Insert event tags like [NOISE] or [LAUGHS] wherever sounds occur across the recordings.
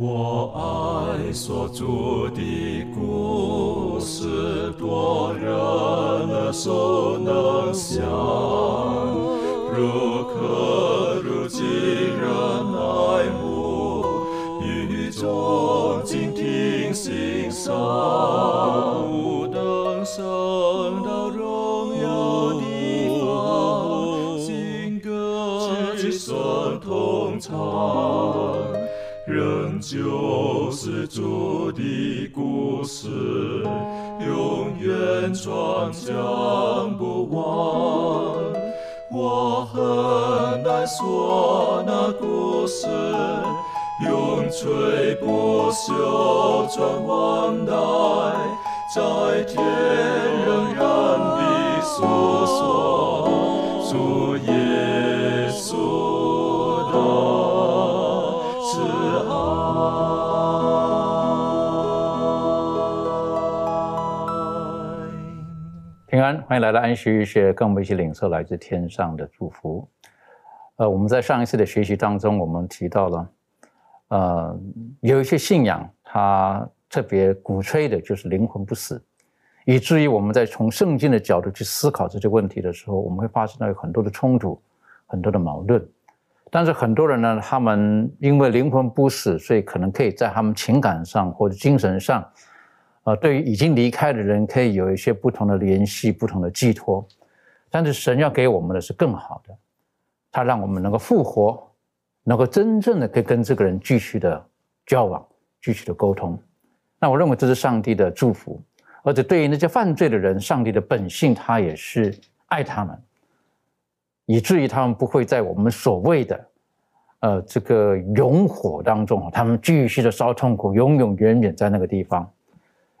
我爱所著的故事，多人耳熟能想，就是主的故事，永远传讲不完。我很难说那故事，永垂不朽传万代，在天仍然的诉说，主欢迎来到安息日学，跟我们一起领受来自天上的祝福。呃，我们在上一次的学习当中，我们提到了，呃，有一些信仰，它特别鼓吹的就是灵魂不死，以至于我们在从圣经的角度去思考这些问题的时候，我们会发现到有很多的冲突，很多的矛盾。但是很多人呢，他们因为灵魂不死，所以可能可以在他们情感上或者精神上，呃，对于已经离开的人，可以有一些不同的联系、不同的寄托。但是神要给我们的是更好的，他让我们能够复活，能够真正的可以跟这个人继续的交往、继续的沟通。那我认为这是上帝的祝福，而且对于那些犯罪的人，上帝的本性他也是爱他们。以至于他们不会在我们所谓的，呃，这个永火当中，他们继续的烧痛苦，永永远远在那个地方，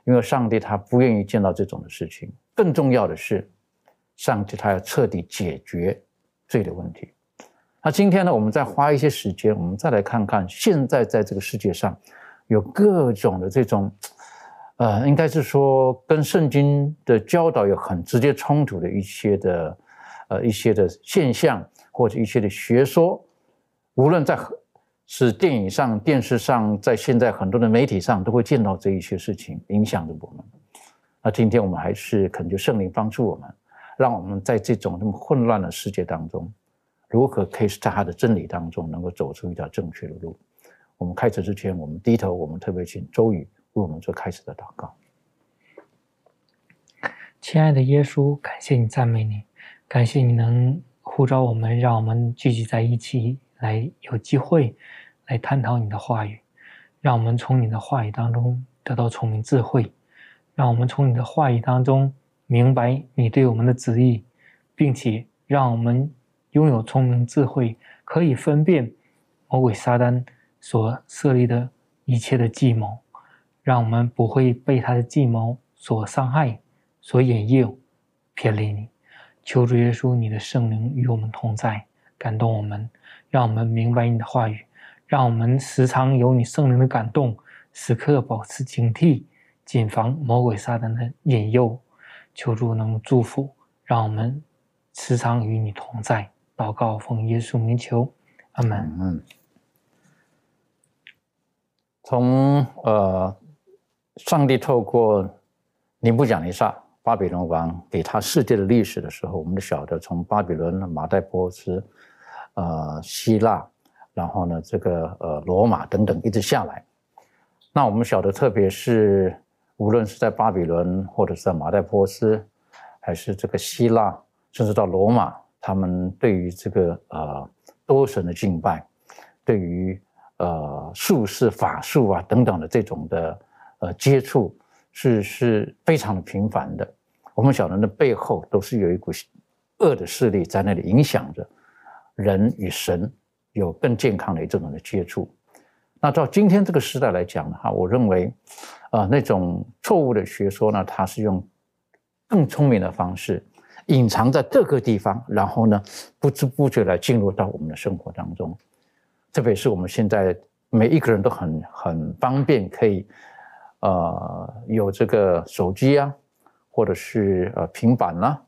因为上帝他不愿意见到这种的事情。更重要的是，上帝他要彻底解决罪的问题。那今天呢，我们再花一些时间，我们再来看看现在在这个世界上有各种的这种，呃，应该是说跟圣经的教导有很直接冲突的一些的。呃，一些的现象或者一些的学说，无论在是电影上、电视上，在现在很多的媒体上，都会见到这一些事情，影响着我们。那今天我们还是恳求圣灵帮助我们，让我们在这种那么混乱的世界当中，如何可以在他的真理当中，能够走出一条正确的路。我们开始之前，我们低头，我们特别请周宇为我们做开始的祷告。亲爱的耶稣，感谢你，赞美你。感谢你能呼召我们，让我们聚集在一起，来有机会来探讨你的话语，让我们从你的话语当中得到聪明智慧，让我们从你的话语当中明白你对我们的旨意，并且让我们拥有聪明智慧，可以分辨魔鬼撒旦所设立的一切的计谋，让我们不会被他的计谋所伤害、所引诱、偏离你。求主耶稣，你的圣灵与我们同在，感动我们，让我们明白你的话语，让我们时常有你圣灵的感动，时刻保持警惕，谨防魔鬼撒旦的引诱。求主能祝福，让我们时常与你同在。祷告奉耶稣名求，阿门。嗯，从呃，上帝透过尼布甲尼撒。巴比伦王给他世界的历史的时候，我们就晓得，从巴比伦、马代波斯、呃希腊，然后呢，这个呃罗马等等，一直下来。那我们晓得，特别是无论是在巴比伦，或者是在马代波斯，还是这个希腊，甚至到罗马，他们对于这个呃多神的敬拜，对于呃术士、法术啊等等的这种的呃接触，是是非常的频繁的。我们晓得，那背后都是有一股恶的势力在那里影响着人与神有更健康的这种的接触。那照今天这个时代来讲的话，我认为，啊，那种错误的学说呢，它是用更聪明的方式隐藏在各个地方，然后呢，不知不觉来进入到我们的生活当中。特别是我们现在每一个人都很很方便，可以呃有这个手机啊。或者是呃平板啦，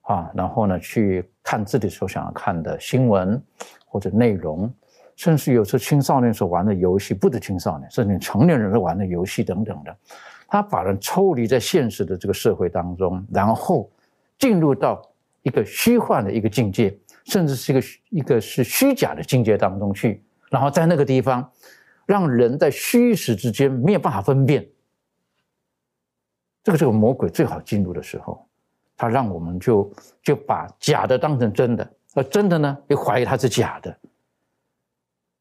啊，然后呢去看自己所想要看的新闻或者内容，甚至有时候青少年所玩的游戏，不止青少年，甚至成年人玩的游戏等等的，他把人抽离在现实的这个社会当中，然后进入到一个虚幻的一个境界，甚至是一个一个是虚假的境界当中去，然后在那个地方，让人在虚实之间没有办法分辨。这个这个魔鬼最好进入的时候，他让我们就就把假的当成真的，而真的呢又怀疑它是假的。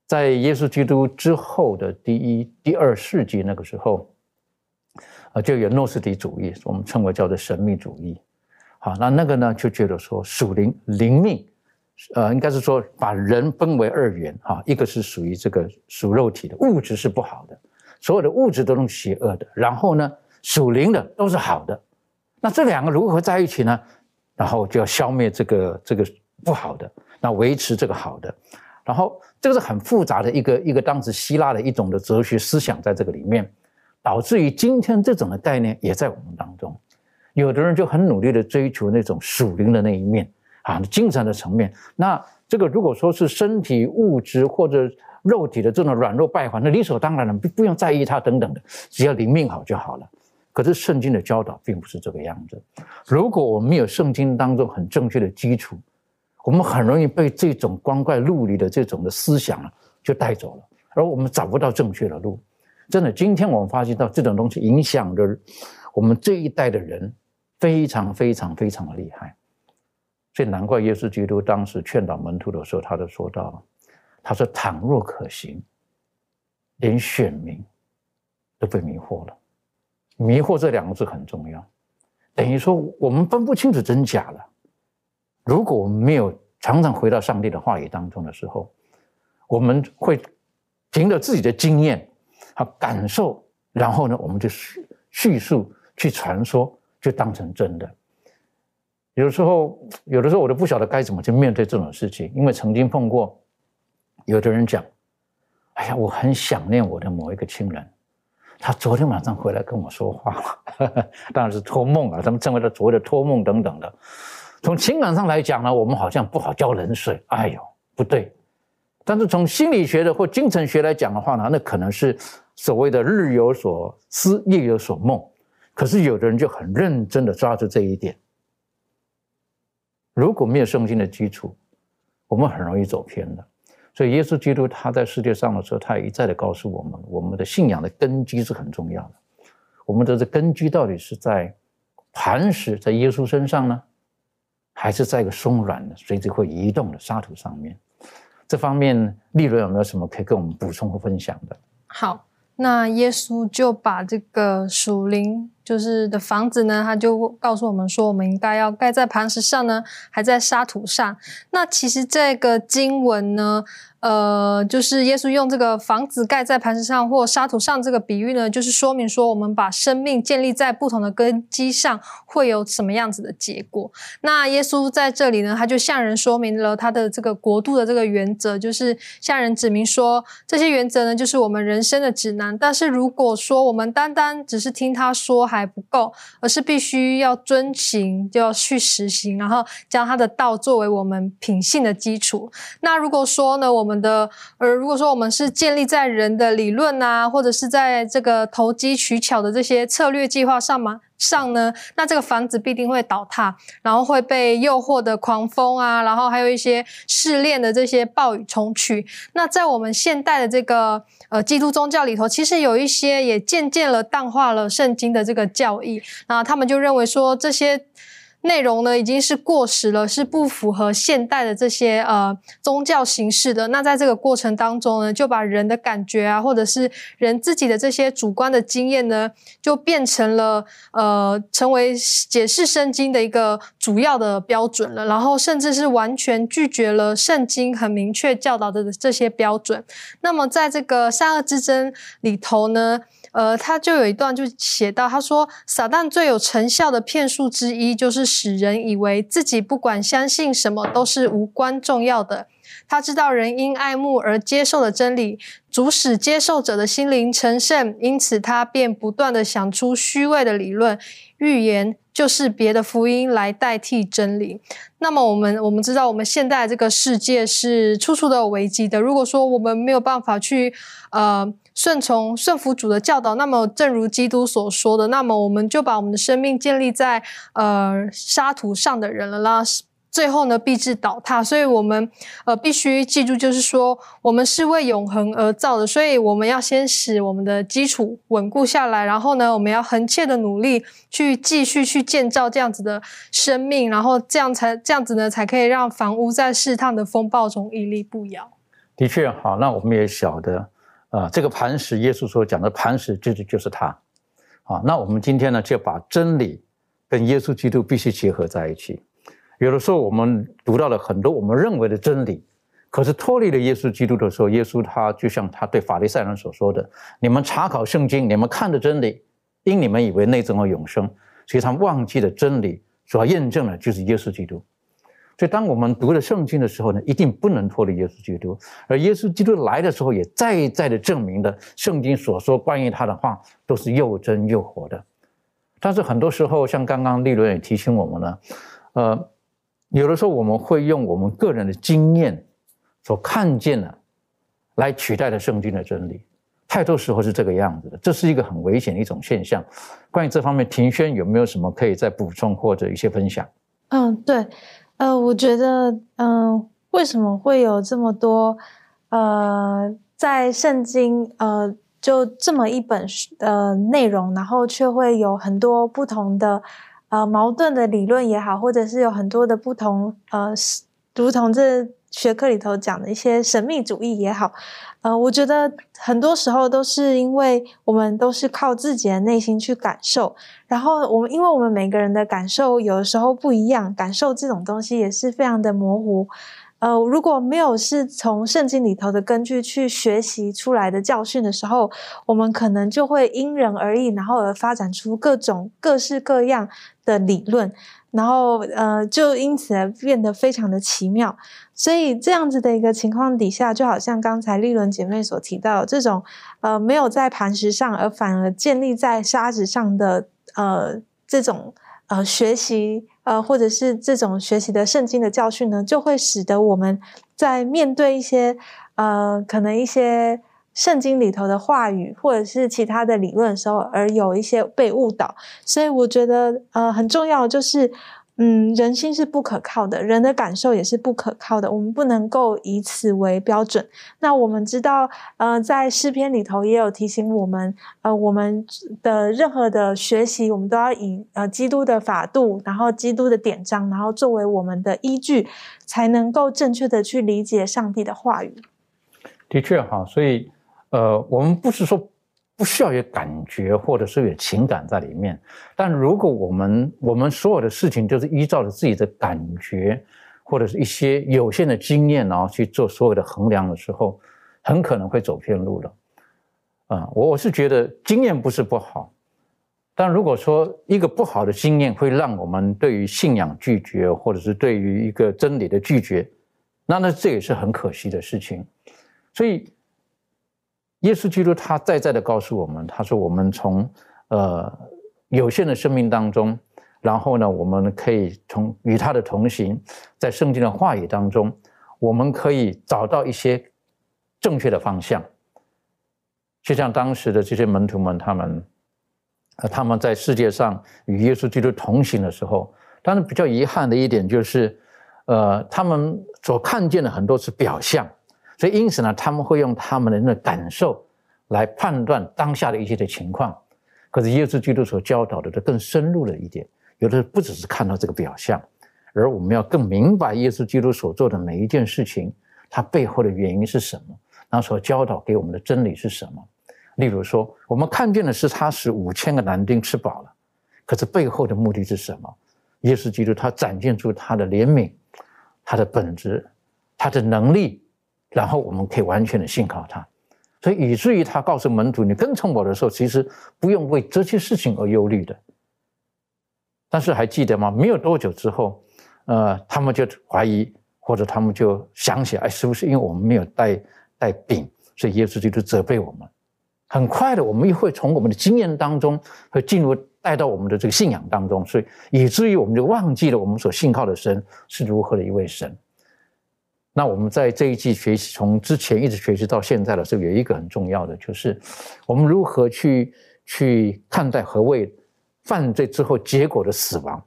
在耶稣基督之后的第一、第二世纪那个时候，啊，就有诺斯底主义，我们称为叫做神秘主义。好，那那个呢就觉得说属灵灵命，呃，应该是说把人分为二元，哈，一个是属于这个属肉体的物质是不好的，所有的物质都是邪恶的，然后呢。属灵的都是好的，那这两个如何在一起呢？然后就要消灭这个这个不好的，那维持这个好的，然后这个是很复杂的一个一个当时希腊的一种的哲学思想在这个里面，导致于今天这种的概念也在我们当中，有的人就很努力的追求那种属灵的那一面啊，精神的层面。那这个如果说是身体物质或者肉体的这种软弱败坏，那理所当然的不不用在意它等等的，只要灵命好就好了。可是圣经的教导并不是这个样子。如果我们没有圣经当中很正确的基础，我们很容易被这种光怪陆离的这种的思想啊就带走了，而我们找不到正确的路。真的，今天我们发现到这种东西影响着我们这一代的人非常非常非常的厉害。所以难怪耶稣基督当时劝导门徒的时候，他就说到：“他说，倘若可行，连选民都被迷惑了。”迷惑这两个字很重要，等于说我们分不清楚真假了。如果我们没有常常回到上帝的话语当中的时候，我们会凭着自己的经验和感受，然后呢，我们就叙叙述去传说，就当成真的。有时候，有的时候我都不晓得该怎么去面对这种事情，因为曾经碰过，有的人讲：“哎呀，我很想念我的某一个亲人。”他昨天晚上回来跟我说话了，[LAUGHS] 当然是托梦啊，他们称为他所谓的托梦等等的。从情感上来讲呢，我们好像不好浇冷水，哎呦，不对。但是从心理学的或精神学来讲的话呢，那可能是所谓的日有所思，夜有所梦。可是有的人就很认真的抓住这一点。如果没有圣经的基础，我们很容易走偏的。所以，耶稣基督他在世界上的时候，他也一再的告诉我们，我们的信仰的根基是很重要的。我们的这根基到底是在磐石，在耶稣身上呢，还是在一个松软的、随时会移动的沙土上面？这方面，利伦有没有什么可以跟我们补充和分享的？好，那耶稣就把这个属灵。就是的房子呢，他就告诉我们说，我们应该要盖在磐石上呢，还在沙土上。那其实这个经文呢。呃，就是耶稣用这个房子盖在磐石上或沙土上这个比喻呢，就是说明说我们把生命建立在不同的根基上，会有什么样子的结果。那耶稣在这里呢，他就向人说明了他的这个国度的这个原则，就是向人指明说这些原则呢，就是我们人生的指南。但是如果说我们单单只是听他说还不够，而是必须要遵行，就要去实行，然后将他的道作为我们品性的基础。那如果说呢，我我们的，而如果说我们是建立在人的理论啊，或者是在这个投机取巧的这些策略计划上吗？上呢，那这个房子必定会倒塌，然后会被诱惑的狂风啊，然后还有一些试炼的这些暴雨冲去。那在我们现代的这个呃基督宗教里头，其实有一些也渐渐了淡化了圣经的这个教义，那他们就认为说这些。内容呢已经是过时了，是不符合现代的这些呃宗教形式的。那在这个过程当中呢，就把人的感觉啊，或者是人自己的这些主观的经验呢，就变成了呃成为解释圣经的一个主要的标准了。然后甚至是完全拒绝了圣经很明确教导的这些标准。那么在这个善恶之争里头呢？呃，他就有一段就写到，他说撒旦最有成效的骗术之一，就是使人以为自己不管相信什么都是无关重要的。他知道人因爱慕而接受的真理，主使接受者的心灵成圣，因此他便不断的想出虚伪的理论、预言。就是别的福音来代替真理。那么我们我们知道，我们现在这个世界是处处都有危机的。如果说我们没有办法去呃顺从顺服主的教导，那么正如基督所说的，那么我们就把我们的生命建立在呃沙土上的人了啦。最后呢，必致倒塌。所以，我们呃必须记住，就是说，我们是为永恒而造的。所以，我们要先使我们的基础稳固下来，然后呢，我们要横切的努力去继续去建造这样子的生命，然后这样才这样子呢，才可以让房屋在试探的风暴中屹立不摇。的确，好，那我们也晓得，啊，这个磐石，耶稣所讲的磐石，就是就是他。啊，那我们今天呢，就把真理跟耶稣基督必须结合在一起。有的时候，我们读到了很多我们认为的真理，可是脱离了耶稣基督的时候，耶稣他就像他对法利赛人所说的：“你们查考圣经，你们看的真理，因你们以为内证而永生，所以他忘记了真理所要验证的就是耶稣基督。所以，当我们读了圣经的时候呢，一定不能脱离耶稣基督。而耶稣基督来的时候，也再一再的证明了圣经所说关于他的话都是又真又活的。但是很多时候，像刚刚利伦也提醒我们了，呃。有的时候我们会用我们个人的经验所看见的来取代了圣经的真理，太多时候是这个样子的，这是一个很危险的一种现象。关于这方面，庭轩有没有什么可以再补充或者一些分享？嗯，对，呃，我觉得，嗯，为什么会有这么多，呃，在圣经，呃，就这么一本书，呃内容，然后却会有很多不同的。呃，矛盾的理论也好，或者是有很多的不同，呃，如同这学科里头讲的一些神秘主义也好，呃，我觉得很多时候都是因为我们都是靠自己的内心去感受，然后我们因为我们每个人的感受有的时候不一样，感受这种东西也是非常的模糊。呃，如果没有是从圣经里头的根据去学习出来的教训的时候，我们可能就会因人而异，然后而发展出各种各式各样的理论，然后呃，就因此而变得非常的奇妙。所以这样子的一个情况底下，就好像刚才丽伦姐妹所提到，这种呃没有在磐石上，而反而建立在沙子上的呃这种呃学习。呃，或者是这种学习的圣经的教训呢，就会使得我们在面对一些呃，可能一些圣经里头的话语，或者是其他的理论的时候，而有一些被误导。所以我觉得，呃，很重要就是。嗯，人心是不可靠的，人的感受也是不可靠的。我们不能够以此为标准。那我们知道，呃，在诗篇里头也有提醒我们，呃，我们的任何的学习，我们都要以呃基督的法度，然后基督的典章，然后作为我们的依据，才能够正确的去理解上帝的话语。的确哈，所以呃，我们不是说。不需要有感觉，或者是有情感在里面。但如果我们我们所有的事情就是依照着自己的感觉，或者是一些有限的经验，然后去做所有的衡量的时候，很可能会走偏路了。啊，我我是觉得经验不是不好，但如果说一个不好的经验会让我们对于信仰拒绝，或者是对于一个真理的拒绝，那那这也是很可惜的事情。所以。耶稣基督他再再的告诉我们，他说：“我们从呃有限的生命当中，然后呢，我们可以从与他的同行，在圣经的话语当中，我们可以找到一些正确的方向。就像当时的这些门徒们，他们呃他们在世界上与耶稣基督同行的时候，当然比较遗憾的一点就是，呃，他们所看见的很多是表象。”所以，因此呢，他们会用他们的那感受来判断当下的一些的情况。可是，耶稣基督所教导的，就更深入了一点。有的不只是看到这个表象，而我们要更明白耶稣基督所做的每一件事情，它背后的原因是什么？那所教导给我们的真理是什么？例如说，我们看见的是他使五千个男丁吃饱了，可是背后的目的是什么？耶稣基督他展现出他的怜悯，他的本质，他的能力。然后我们可以完全的信靠他，所以以至于他告诉门徒：“你跟从我的时候，其实不用为这些事情而忧虑的。”但是还记得吗？没有多久之后，呃，他们就怀疑或者他们就想起来，哎，是不是因为我们没有带带饼，所以耶稣基督责备我们？很快的，我们又会从我们的经验当中，会进入带到我们的这个信仰当中，所以以至于我们就忘记了我们所信靠的神是如何的一位神。那我们在这一季学习，从之前一直学习到现在的时候，有一个很重要的，就是我们如何去去看待何谓犯罪之后结果的死亡。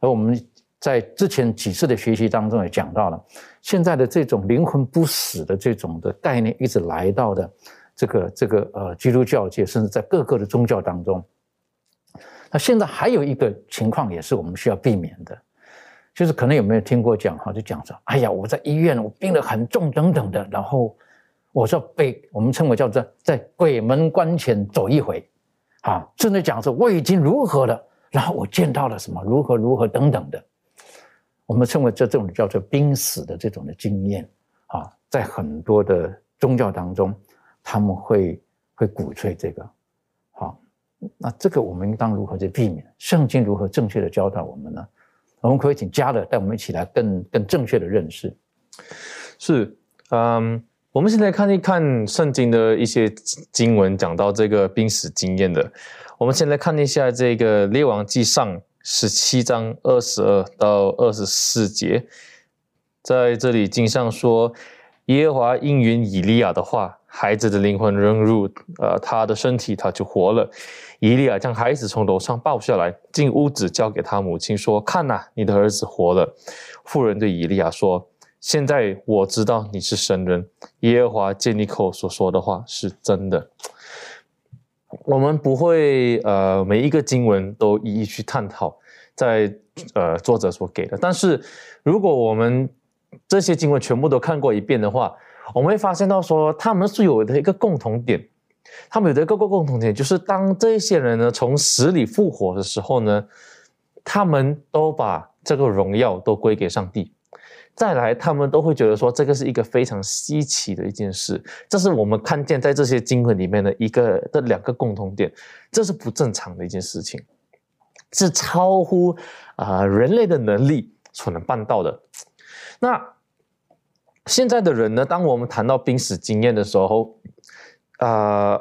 而我们在之前几次的学习当中也讲到了，现在的这种灵魂不死的这种的概念，一直来到的。这个这个呃，基督教界甚至在各个的宗教当中，那现在还有一个情况也是我们需要避免的，就是可能有没有听过讲哈，就讲说，哎呀，我在医院我病得很重等等的，然后我说被我们称为叫做在鬼门关前走一回，啊，甚至讲说我已经如何了，然后我见到了什么如何如何等等的，我们称为这这种叫做濒死的这种的经验啊，在很多的宗教当中。他们会会鼓吹这个，好，那这个我们应当如何去避免？圣经如何正确的教导我们呢？我们可以请加勒带我们一起来更更正确的认识。是，嗯，我们现在看一看圣经的一些经文，讲到这个濒死经验的。我们先来看一下这个列王记上十七章二十二到二十四节，在这里经上说，耶和华应允以利亚的话。孩子的灵魂扔入呃他的身体，他就活了。伊利亚将孩子从楼上抱下来，进屋子交给他母亲，说：“看呐，你的儿子活了。”妇人对以利亚说：“现在我知道你是神人，耶和华借你口所说的话是真的。”我们不会呃每一个经文都一一去探讨，在呃作者所给的。但是如果我们这些经文全部都看过一遍的话，我们会发现到说，他们是有的一个共同点，他们有的一个共共同点，就是当这些人呢从死里复活的时候呢，他们都把这个荣耀都归给上帝。再来，他们都会觉得说，这个是一个非常稀奇的一件事。这是我们看见在这些经文里面的一个的两个共同点，这是不正常的一件事情，是超乎啊人类的能力所能办到的。那。现在的人呢？当我们谈到濒死经验的时候，啊，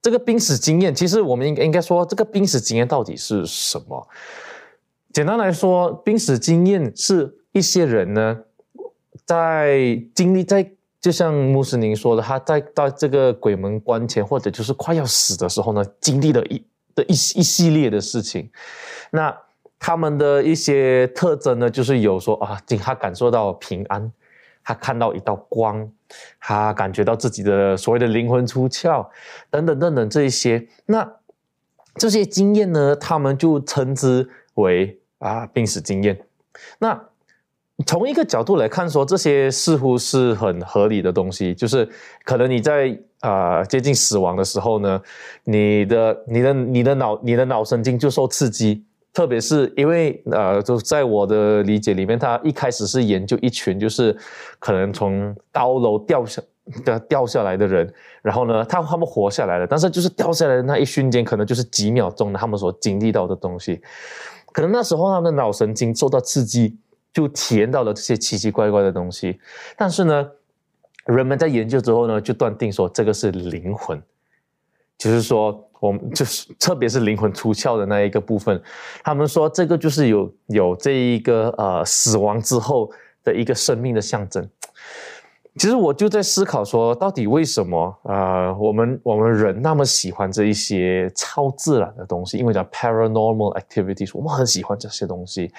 这个濒死经验，其实我们应应该说，这个濒死经验到底是什么？简单来说，濒死经验是一些人呢，在经历在，就像穆斯林说的，他在到这个鬼门关前，或者就是快要死的时候呢，经历了一的一一系列的事情。那他们的一些特征呢，就是有说啊，他感受到平安。他看到一道光，他感觉到自己的所谓的灵魂出窍，等等等等这一些，那这些经验呢，他们就称之为啊病死经验。那从一个角度来看，说这些似乎是很合理的东西，就是可能你在啊接近死亡的时候呢，你的你的你的脑你的脑神经就受刺激。特别是因为呃，就在我的理解里面，他一开始是研究一群就是可能从高楼掉下掉掉下来的人，然后呢，他他们活下来了，但是就是掉下来的那一瞬间，可能就是几秒钟的他们所经历到的东西，可能那时候他们的脑神经受到刺激，就体验到了这些奇奇怪怪的东西，但是呢，人们在研究之后呢，就断定说这个是灵魂，就是说。我们 [LAUGHS] 就是，特别是灵魂出窍的那一个部分，他们说这个就是有有这一个呃死亡之后的一个生命的象征。其实我就在思考说，到底为什么啊我们我们人那么喜欢这一些超自然的东西？因为叫 paranormal activities，我们很喜欢这些东西。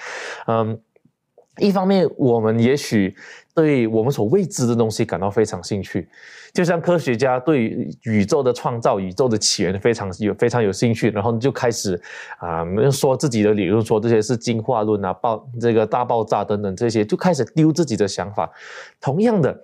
嗯，一方面我们也许。对我们所未知的东西感到非常兴趣，就像科学家对宇宙的创造、宇宙的起源非常有非常有兴趣，然后就开始啊说自己的理论，说这些是进化论啊、爆这个大爆炸等等这些，就开始丢自己的想法。同样的，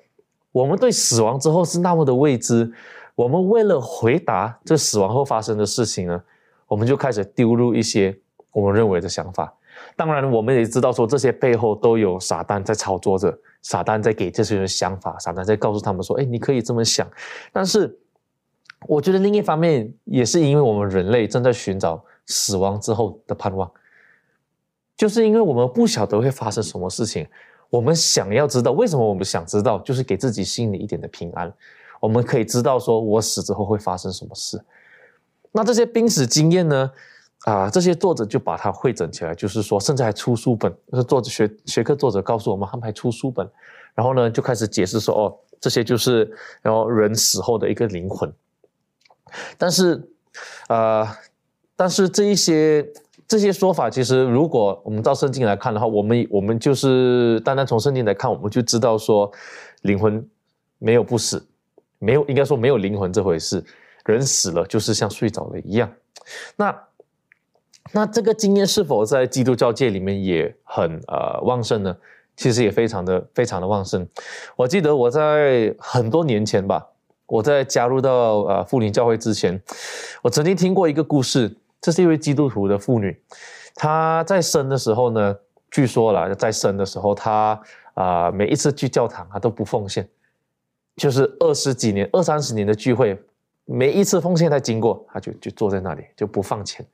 我们对死亡之后是那么的未知，我们为了回答这死亡后发生的事情呢，我们就开始丢入一些我们认为的想法。当然，我们也知道说这些背后都有撒旦在操作着。撒旦在给这些人想法，撒旦在告诉他们说：“哎，你可以这么想。”但是，我觉得另一方面也是因为我们人类正在寻找死亡之后的盼望，就是因为我们不晓得会发生什么事情，我们想要知道为什么我们想知道，就是给自己心里一点的平安。我们可以知道说，我死之后会发生什么事。那这些濒死经验呢？啊，这些作者就把它汇整起来，就是说，甚至还出书本。就是作者学学科作者告诉我们，他们还出书本，然后呢，就开始解释说，哦，这些就是然后人死后的一个灵魂。但是，呃，但是这一些这些说法，其实如果我们照圣经来看的话，我们我们就是单单从圣经来看，我们就知道说，灵魂没有不死，没有应该说没有灵魂这回事。人死了就是像睡着了一样。那。那这个经验是否在基督教界里面也很呃旺盛呢？其实也非常的非常的旺盛。我记得我在很多年前吧，我在加入到呃富林教会之前，我曾经听过一个故事。这是一位基督徒的妇女，她在生的时候呢，据说了在生的时候，她啊每一次去教堂，她都不奉献，就是二十几年、二三十年的聚会，每一次奉献她经过，她就就坐在那里就不放钱。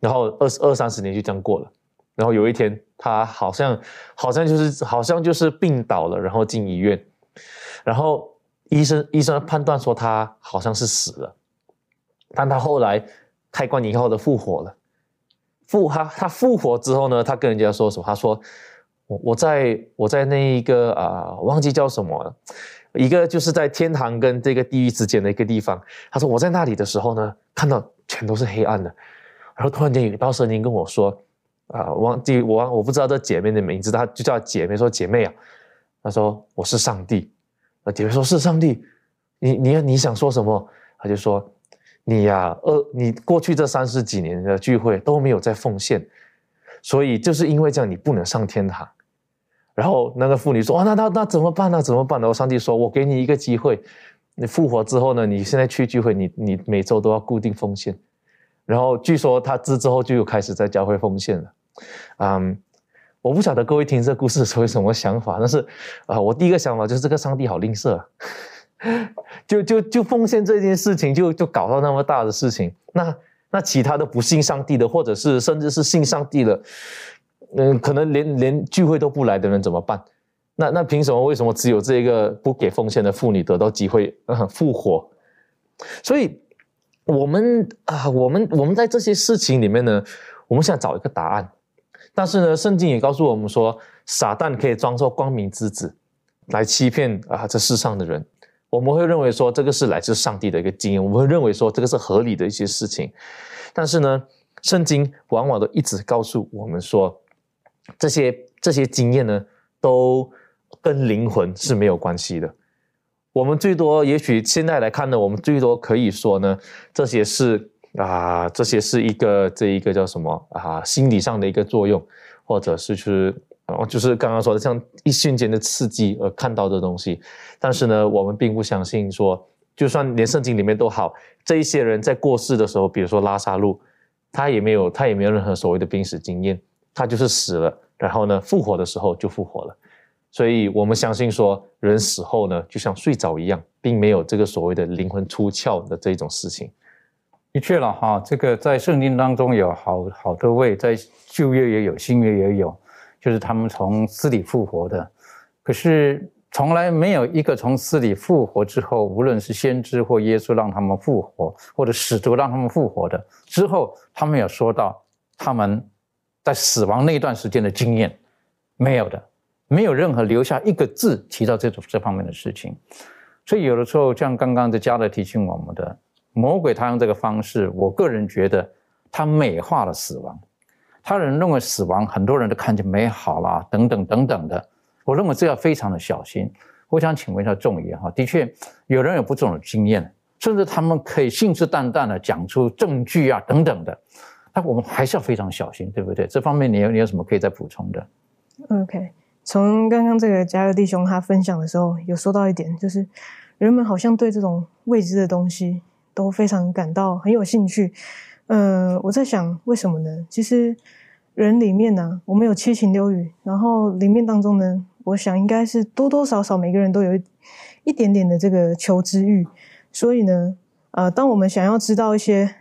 然后二十二三十年就这样过了，然后有一天他好像好像就是好像就是病倒了，然后进医院，然后医生医生判断说他好像是死了，但他后来开棺以后的复活了，复他他复活之后呢，他跟人家说什么？他说我我在我在那一个啊忘记叫什么了，一个就是在天堂跟这个地狱之间的一个地方。他说我在那里的时候呢，看到全都是黑暗的。然后突然间有一道声音跟我说：“啊，忘记我我不知道这姐妹的名字，她就叫姐妹说姐妹啊。”她说：“我是上帝。”啊，姐妹说是上帝。你你你想说什么？他就说：“你呀，呃，你过去这三十几年的聚会都没有在奉献，所以就是因为这样你不能上天堂。”然后那个妇女说：“哇，那那那怎么办呢？怎么办呢？”上帝说：“我给你一个机会，你复活之后呢，你现在去聚会，你你每周都要固定奉献。”然后据说他之之后就又开始在教会奉献了，嗯，我不晓得各位听这故事的时候有什么想法，但是啊，我第一个想法就是这个上帝好吝啬，[LAUGHS] 就就就奉献这件事情就就搞到那么大的事情，那那其他的不信上帝的，或者是甚至是信上帝的，嗯，可能连连聚会都不来的人怎么办？那那凭什么？为什么只有这个不给奉献的妇女得到机会复活？所以。我们啊，我们我们在这些事情里面呢，我们想找一个答案，但是呢，圣经也告诉我们说，撒旦可以装作光明之子，来欺骗啊这世上的人。我们会认为说这个是来自上帝的一个经验，我们会认为说这个是合理的一些事情，但是呢，圣经往往都一直告诉我们说，这些这些经验呢，都跟灵魂是没有关系的。我们最多，也许现在来看呢，我们最多可以说呢，这些是啊，这些是一个这一个叫什么啊，心理上的一个作用，或者是是哦，就是刚刚说的像一瞬间的刺激而看到的东西。但是呢，我们并不相信说，就算连圣经里面都好，这一些人在过世的时候，比如说拉萨路，他也没有他也没有任何所谓的濒死经验，他就是死了，然后呢，复活的时候就复活了。所以我们相信说，人死后呢，就像睡着一样，并没有这个所谓的灵魂出窍的这种事情。的确了哈，这个在圣经当中有好好多位，在旧约也有，新约也有，就是他们从死里复活的。可是从来没有一个从死里复活之后，无论是先知或耶稣让他们复活，或者使徒让他们复活的之后，他们有说到他们在死亡那一段时间的经验，没有的。没有任何留下一个字提到这种这方面的事情，所以有的时候像刚刚的加勒提醒我们的魔鬼，他用这个方式，我个人觉得他美化了死亡，他人认为死亡很多人都看见美好啦，等等等等的，我认为这要非常的小心。我想请问一下仲爷哈，的确有人有不同的经验，甚至他们可以信誓旦旦的讲出证据啊等等的，那我们还是要非常小心，对不对？这方面你有你有什么可以再补充的？OK。从刚刚这个加勒弟兄他分享的时候，有说到一点，就是人们好像对这种未知的东西都非常感到很有兴趣。呃，我在想为什么呢？其实人里面呢，我们有七情六欲，然后里面当中呢，我想应该是多多少少每个人都有一一点点的这个求知欲。所以呢，呃，当我们想要知道一些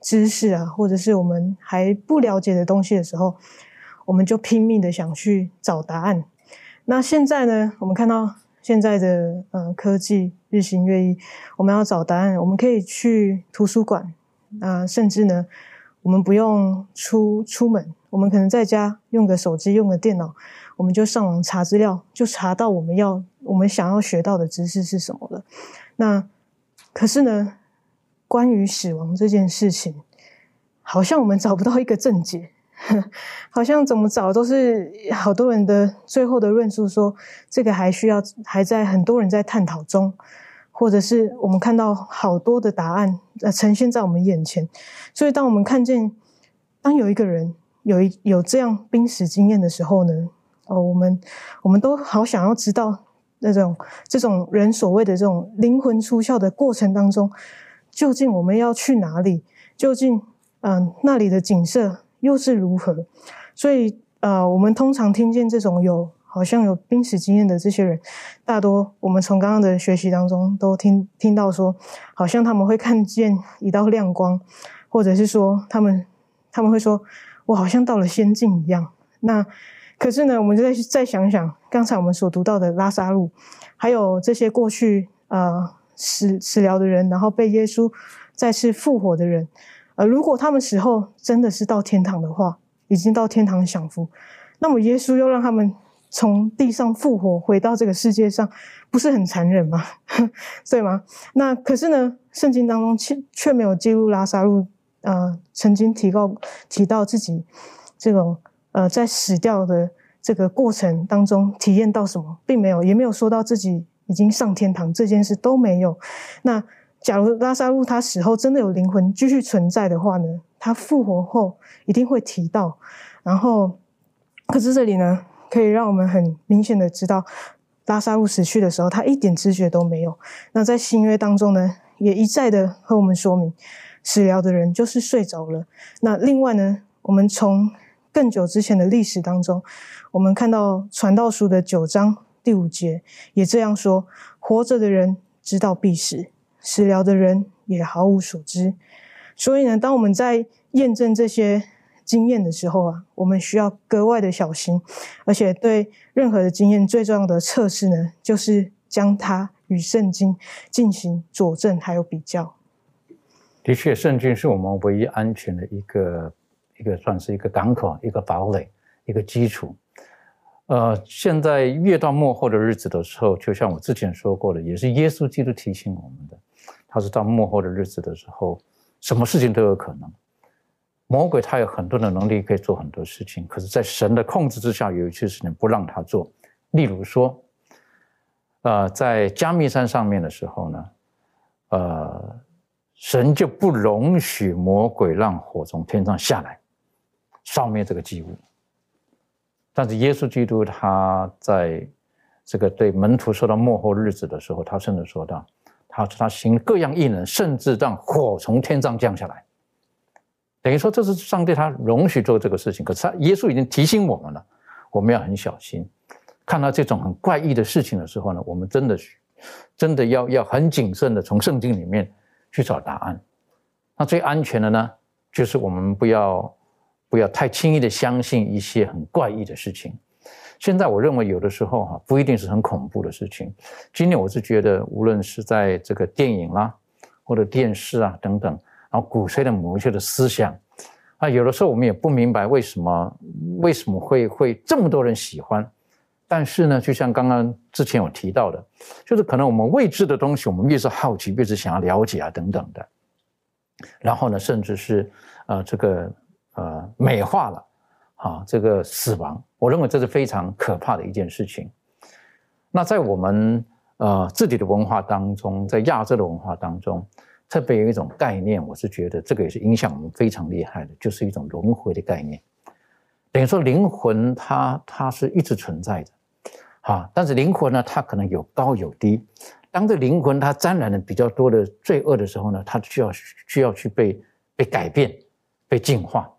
知识啊，或者是我们还不了解的东西的时候，我们就拼命的想去找答案。那现在呢，我们看到现在的呃科技日新月异，我们要找答案，我们可以去图书馆，啊、甚至呢，我们不用出出门，我们可能在家用个手机，用个电脑，我们就上网查资料，就查到我们要我们想要学到的知识是什么了。那可是呢，关于死亡这件事情，好像我们找不到一个正解，[LAUGHS] 好像怎么找都是好多人的最后的论述说，这个还需要还在很多人在探讨中，或者是我们看到好多的答案呃呈现在我们眼前，所以当我们看见当有一个人有一有这样濒死经验的时候呢，哦，我们我们都好想要知道那种这种人所谓的这种灵魂出窍的过程当中，究竟我们要去哪里？究竟嗯、那里的景色又是如何？所以呃，我们通常听见这种有好像有濒死经验的这些人，大多我们从刚刚的学习当中都听听到说，好像他们会看见一道亮光，或者是说他们他们会说，我好像到了仙境一样。那可是呢，我们就再再想想刚才我们所读到的拉萨路，还有这些过去呃死死了的人，然后被耶稣再次复活的人，呃，如果他们死后真的是到天堂的话，已经到天堂享福，那么耶稣又让他们从地上复活回到这个世界上，不是很残忍吗？[LAUGHS] 对吗？那可是呢，圣经当中却却没有记录拉萨路呃曾经提到提到自己这种呃在死掉的这个过程当中体验到什么，并没有，也没有说到自己已经上天堂这件事都没有。那假如拉萨路他死后真的有灵魂继续存在的话呢，他复活后一定会提到。然后，可是这里呢，可以让我们很明显的知道，拉萨路死去的时候，他一点知觉都没有。那在新约当中呢，也一再的和我们说明，死了的人就是睡着了。那另外呢，我们从更久之前的历史当中，我们看到传道书的九章第五节也这样说：活着的人知道必死，食疗的人也毫无所知。所以呢，当我们在验证这些经验的时候啊，我们需要格外的小心，而且对任何的经验最重要的测试呢，就是将它与圣经进行佐证还有比较。的确，圣经是我们唯一安全的一个一个算是一个港口、一个堡垒、一个基础。呃，现在越到末后的日子的时候，就像我之前说过的，也是耶稣基督提醒我们的，他是到幕后的日子的时候，什么事情都有可能。魔鬼他有很多的能力，可以做很多事情，可是，在神的控制之下，有一些事情不让他做。例如说，呃，在加密山上面的时候呢，呃，神就不容许魔鬼让火从天上下来，烧灭这个祭物。但是耶稣基督他在这个对门徒说到幕后日子的时候，他甚至说到，他他行各样异能，甚至让火从天上降下来。等于说这是上帝他容许做这个事情，可是他耶稣已经提醒我们了，我们要很小心。看到这种很怪异的事情的时候呢，我们真的是真的要要很谨慎的从圣经里面去找答案。那最安全的呢，就是我们不要不要太轻易的相信一些很怪异的事情。现在我认为有的时候哈，不一定是很恐怖的事情。今天我是觉得，无论是在这个电影啦，或者电视啊等等，然后鼓吹的某一些的思想，啊，有的时候我们也不明白为什么为什么会会这么多人喜欢。但是呢，就像刚刚之前有提到的，就是可能我们未知的东西，我们越是好奇，越是想要了解啊等等的。然后呢，甚至是呃这个呃美化了啊这个死亡，我认为这是非常可怕的一件事情。那在我们呃自己的文化当中，在亚洲的文化当中，特别有一种概念，我是觉得这个也是影响我们非常厉害的，就是一种轮回的概念。等于说灵魂它它是一直存在的。啊，但是灵魂呢，它可能有高有低。当这灵魂它沾染了比较多的罪恶的时候呢，它需要需要去被被改变、被净化。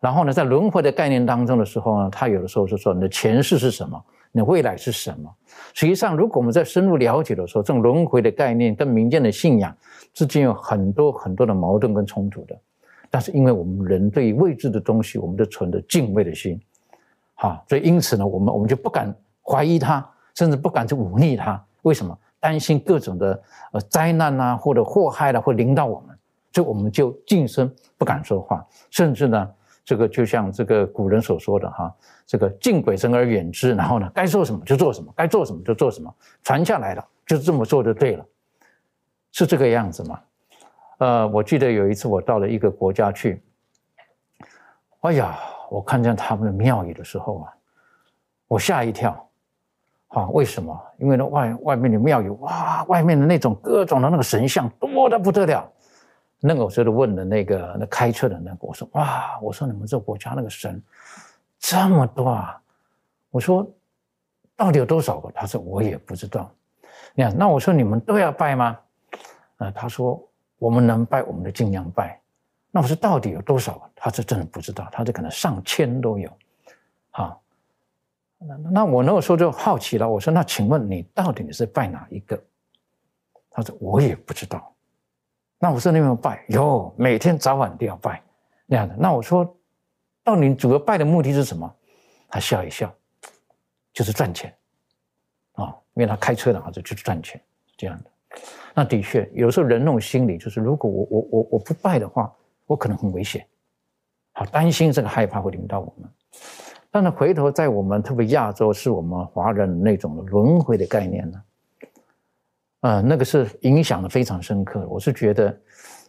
然后呢，在轮回的概念当中的时候呢，它有的时候是说你的前世是什么，你的未来是什么。实际上，如果我们在深入了解的时候，这种轮回的概念跟民间的信仰之间有很多很多的矛盾跟冲突的。但是，因为我们人对于未知的东西，我们都存着敬畏的心，哈，所以因此呢，我们我们就不敢。怀疑他，甚至不敢去忤逆他。为什么？担心各种的呃灾难啊，或者祸害了会临到我们，所以我们就噤声不敢说话，甚至呢，这个就像这个古人所说的哈，这个敬鬼神而远之，然后呢，该做什么就做什么，该做什么就做什么，传下来了，就这么做就对了，是这个样子吗？呃，我记得有一次我到了一个国家去，哎呀，我看见他们的庙宇的时候啊，我吓一跳。啊，为什么？因为呢，外外面的庙宇，哇，外面的那种各种的那个神像多的不得了。那个我就问了那个那开车的那个，我说哇，我说你们这国家那个神这么多啊？我说到底有多少个？他说我也不知道。你看，那我说你们都要拜吗？呃，他说我们能拜，我们就尽量拜。那我说到底有多少个？他是真的不知道，他这可能上千都有。好。那那我那个时候就好奇了，我说：“那请问你到底你是拜哪一个？”他说：“我也不知道。”那我说：“你有没有拜？有，每天早晚都要拜那样的。”那我说：“到你主要拜的目的是什么？”他笑一笑，就是赚钱啊，因为他开车的话就就是赚钱这样的。那的确，有时候人那种心理就是，如果我我我我不拜的话，我可能很危险，好担心这个害怕会临到我们。但是回头在我们特别亚洲，是我们华人那种轮回的概念呢，啊，那个是影响的非常深刻。我是觉得，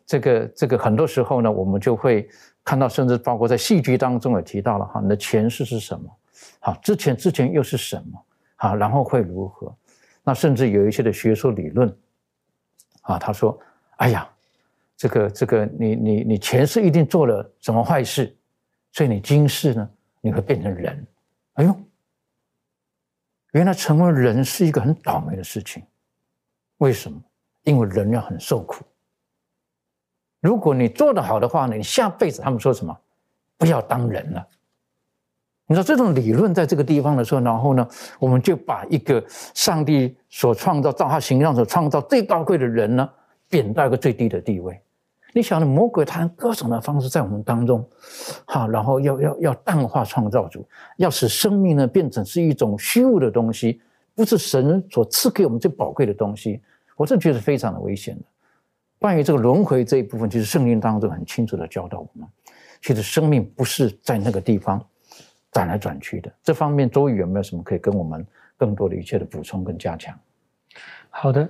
这个这个很多时候呢，我们就会看到，甚至包括在戏剧当中也提到了哈，你的前世是什么？好，之前之前又是什么？好，然后会如何？那甚至有一些的学术理论，啊，他说，哎呀，这个这个，你你你前世一定做了什么坏事，所以你今世呢？你会变成人，哎呦，原来成为人是一个很倒霉的事情。为什么？因为人要很受苦。如果你做得好的话呢，你下辈子他们说什么？不要当人了。你说这种理论在这个地方的时候，然后呢，我们就把一个上帝所创造、造他形象所创造最高贵的人呢，贬到一个最低的地位。你想的魔鬼他用各种的方式在我们当中，好，然后要要要淡化创造主，要使生命呢变成是一种虚无的东西，不是神所赐给我们最宝贵的东西。我这觉得非常的危险的。关于这个轮回这一部分，其实圣经当中很清楚的教导我们，其实生命不是在那个地方转来转去的。这方面周瑜有没有什么可以跟我们更多的一切的补充跟加强？好的。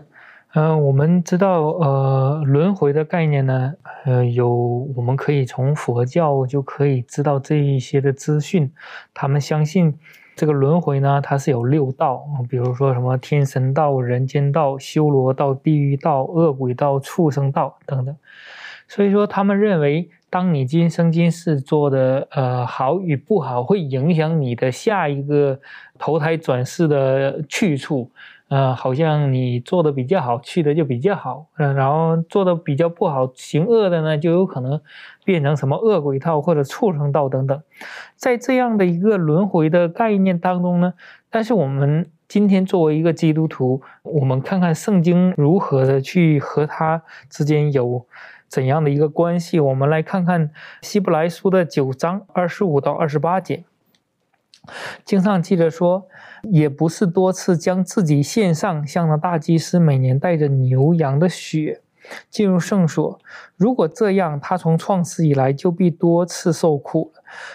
嗯，我们知道，呃，轮回的概念呢，呃，有我们可以从佛教就可以知道这一些的资讯。他们相信这个轮回呢，它是有六道，比如说什么天神道、人间道、修罗道、地狱道、恶鬼道、畜生道等等。所以说，他们认为，当你今生今世做的呃好与不好，会影响你的下一个投胎转世的去处。呃，好像你做的比较好，去的就比较好，嗯，然后做的比较不好，行恶的呢，就有可能变成什么恶鬼道或者畜生道等等。在这样的一个轮回的概念当中呢，但是我们今天作为一个基督徒，我们看看圣经如何的去和它之间有怎样的一个关系。我们来看看希伯来书的九章二十五到二十八节，经上记着说。也不是多次将自己献上，像那大祭司每年带着牛羊的血进入圣所。如果这样，他从创世以来就必多次受苦。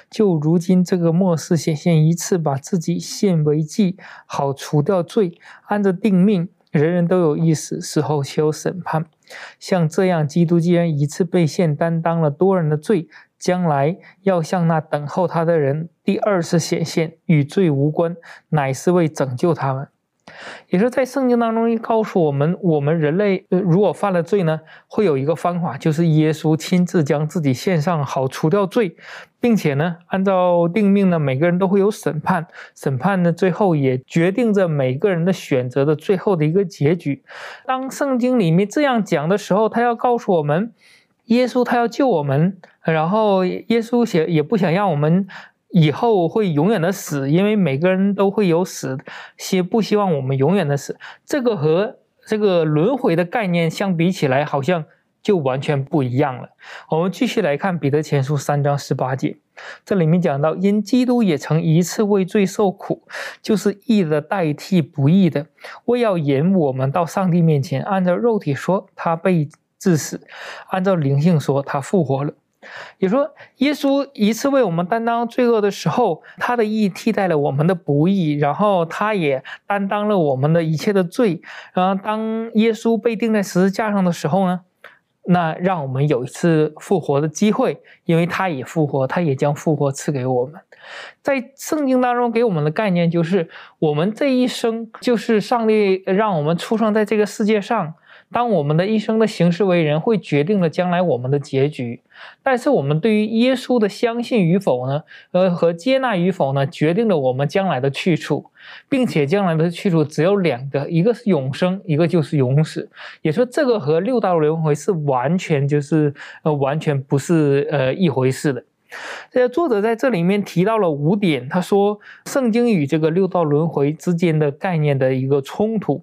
就如今这个末世显现一次，把自己献为祭，好除掉罪，按着定命，人人都有意思，死后有审判。像这样，基督既然一次被献，担当了多人的罪。将来要向那等候他的人第二次显现，与罪无关，乃是为拯救他们。也是在圣经当中告诉我们，我们人类如果犯了罪呢，会有一个方法，就是耶稣亲自将自己献上，好除掉罪，并且呢，按照定命呢，每个人都会有审判，审判呢，最后也决定着每个人的选择的最后的一个结局。当圣经里面这样讲的时候，他要告诉我们。耶稣他要救我们，然后耶稣想也不想让我们以后会永远的死，因为每个人都会有死，希不希望我们永远的死？这个和这个轮回的概念相比起来，好像就完全不一样了。我们继续来看彼得前书三章十八节，这里面讲到，因基督也曾一次为罪受苦，就是义的代替不义的，为要引我们到上帝面前。按照肉体说，他被致死；按照灵性说，他复活了。也说，耶稣一次为我们担当罪恶的时候，他的义替代了我们的不义，然后他也担当了我们的一切的罪。然后，当耶稣被钉在十字架上的时候呢，那让我们有一次复活的机会，因为他也复活，他也将复活赐给我们。在圣经当中给我们的概念就是，我们这一生就是上帝让我们出生在这个世界上。当我们的一生的行事为人，会决定了将来我们的结局。但是我们对于耶稣的相信与否呢？呃，和接纳与否呢？决定了我们将来的去处，并且将来的去处只有两个，一个是永生，一个就是永死。也说这个和六道轮回是完全就是呃完全不是呃一回事的。这作者在这里面提到了五点，他说圣经与这个六道轮回之间的概念的一个冲突。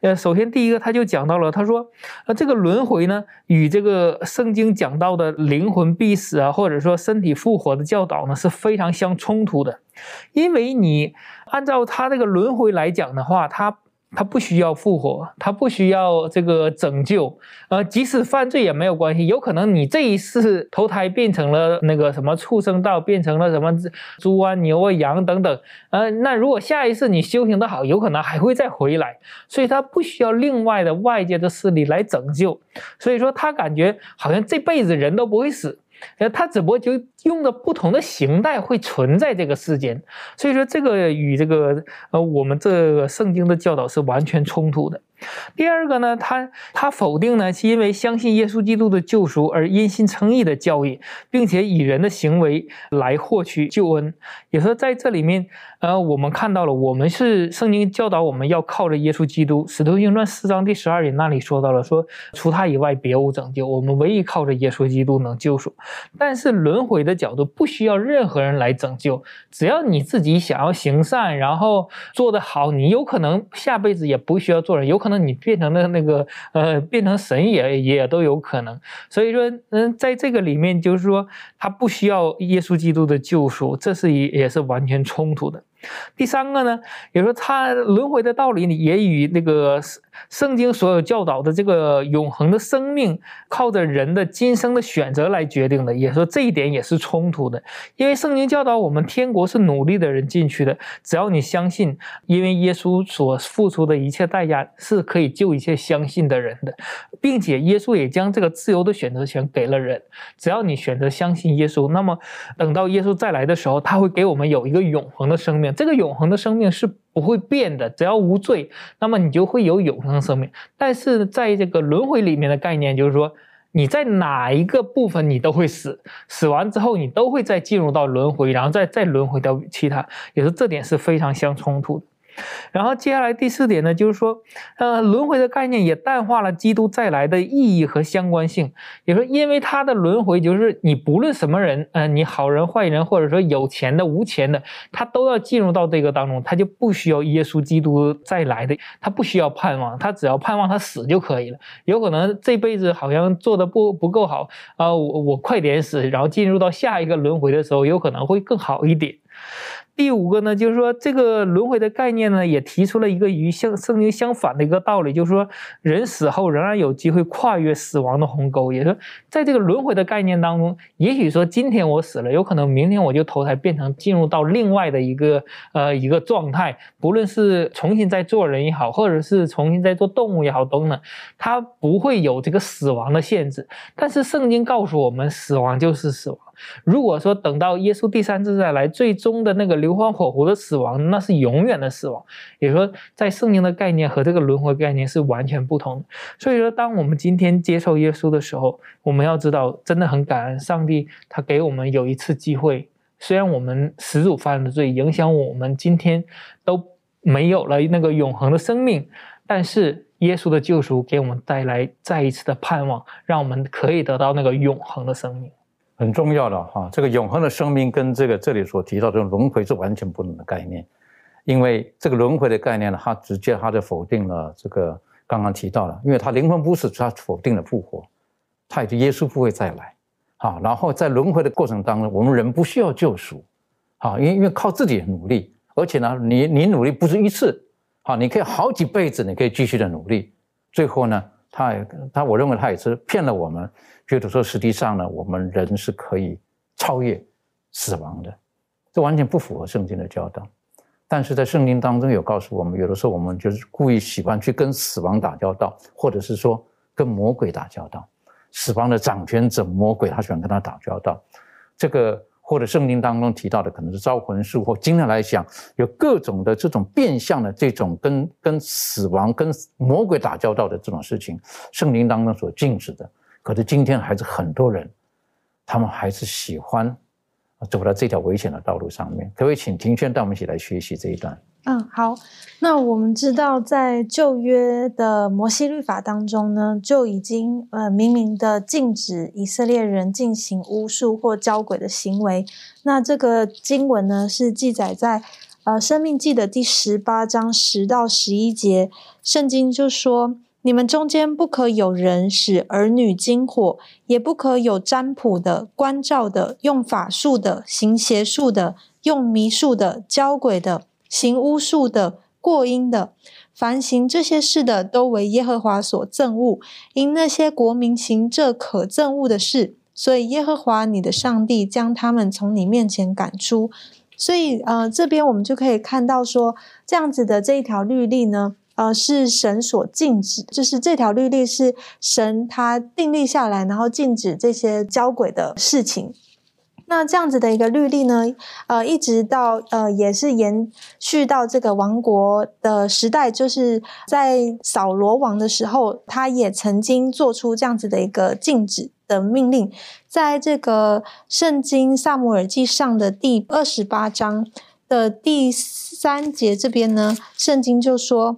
呃，首先第一个，他就讲到了，他说，呃，这个轮回呢，与这个圣经讲到的灵魂必死啊，或者说身体复活的教导呢，是非常相冲突的，因为你按照他这个轮回来讲的话，他。他不需要复活，他不需要这个拯救，呃，即使犯罪也没有关系。有可能你这一世投胎变成了那个什么畜生道，变成了什么猪啊、牛啊、羊等等，呃，那如果下一次你修行的好，有可能还会再回来。所以他不需要另外的外界的势力来拯救。所以说他感觉好像这辈子人都不会死。呃，他只不过就用的不同的形态会存在这个世间，所以说这个与这个呃我们这个圣经的教导是完全冲突的。第二个呢，他他否定呢，是因为相信耶稣基督的救赎而因信称义的教义，并且以人的行为来获取救恩。也说在这里面，呃，我们看到了，我们是圣经教导我们要靠着耶稣基督。使徒行传四章第十二节那里说到了，说除他以外别无拯救，我们唯一靠着耶稣基督能救赎。但是轮回的角度不需要任何人来拯救，只要你自己想要行善，然后做得好，你有可能下辈子也不需要做人，有可能。你变成了那个呃，变成神也也都有可能。所以说，嗯，在这个里面，就是说他不需要耶稣基督的救赎，这是也也是完全冲突的。第三个呢，也说它轮回的道理也与那个圣经所有教导的这个永恒的生命，靠着人的今生的选择来决定的，也说这一点也是冲突的。因为圣经教导我们，天国是努力的人进去的，只要你相信，因为耶稣所付出的一切代价是可以救一切相信的人的，并且耶稣也将这个自由的选择权给了人，只要你选择相信耶稣，那么等到耶稣再来的时候，他会给我们有一个永恒的生命。这个永恒的生命是不会变的，只要无罪，那么你就会有永恒生命。但是在这个轮回里面的概念，就是说你在哪一个部分你都会死，死完之后你都会再进入到轮回，然后再再轮回到其他，也是这点是非常相冲突的。然后接下来第四点呢，就是说，呃，轮回的概念也淡化了基督再来的意义和相关性。也说，因为他的轮回就是你不论什么人，呃，你好人坏人，或者说有钱的无钱的，他都要进入到这个当中，他就不需要耶稣基督再来的，他不需要盼望，他只要盼望他死就可以了。有可能这辈子好像做的不不够好啊，我我快点死，然后进入到下一个轮回的时候，有可能会更好一点。第五个呢，就是说这个轮回的概念呢，也提出了一个与相圣经相反的一个道理，就是说人死后仍然有机会跨越死亡的鸿沟。也是在这个轮回的概念当中，也许说今天我死了，有可能明天我就投胎变成进入到另外的一个呃一个状态，不论是重新再做人也好，或者是重新再做动物也好，等等，它不会有这个死亡的限制。但是圣经告诉我们，死亡就是死亡。如果说等到耶稣第三次再来，最终的那个流欢火湖的死亡，那是永远的死亡。也说，在圣经的概念和这个轮回概念是完全不同的。所以说，当我们今天接受耶稣的时候，我们要知道，真的很感恩上帝，他给我们有一次机会。虽然我们始祖犯的罪影响我们今天都没有了那个永恒的生命，但是耶稣的救赎给我们带来再一次的盼望，让我们可以得到那个永恒的生命。很重要的哈，这个永恒的生命跟这个这里所提到这种轮回是完全不同的概念，因为这个轮回的概念呢，它直接它就否定了这个刚刚提到了，因为它灵魂不死，它否定了复活，它也就耶稣不会再来，好，然后在轮回的过程当中，我们人不需要救赎，好，因因为靠自己的努力，而且呢，你你努力不是一次，好，你可以好几辈子，你可以继续的努力，最后呢，他也他我认为他也是骗了我们，觉得说实际上呢，我们人是可以超越死亡的，这完全不符合圣经的教导。但是在圣经当中有告诉我们，有的时候我们就是故意喜欢去跟死亡打交道，或者是说跟魔鬼打交道。死亡的掌权者魔鬼，他喜欢跟他打交道。这个或者圣经当中提到的，可能是招魂术，或今天来讲有各种的这种变相的这种跟跟死亡、跟魔鬼打交道的这种事情，圣经当中所禁止的。可是今天还是很多人，他们还是喜欢。走到这条危险的道路上面，各位请庭轩带我们一起来学习这一段？嗯，好。那我们知道，在旧约的摩西律法当中呢，就已经呃明明的禁止以色列人进行巫术或交鬼的行为。那这个经文呢，是记载在呃生命记的第十八章十到十一节，圣经就说。你们中间不可有人使儿女惊火，也不可有占卜的、关照的、用法术的、行邪术的、用迷术的、教鬼的、行巫术的、过阴的。凡行这些事的，都为耶和华所憎恶。因那些国民行这可憎恶的事，所以耶和华你的上帝将他们从你面前赶出。所以，呃，这边我们就可以看到说，这样子的这一条律例呢。呃，是神所禁止，就是这条律例是神他订立下来，然后禁止这些交鬼的事情。那这样子的一个律例呢，呃，一直到呃，也是延续到这个王国的时代，就是在扫罗王的时候，他也曾经做出这样子的一个禁止的命令。在这个圣经萨姆尔记上的第二十八章的第三节这边呢，圣经就说。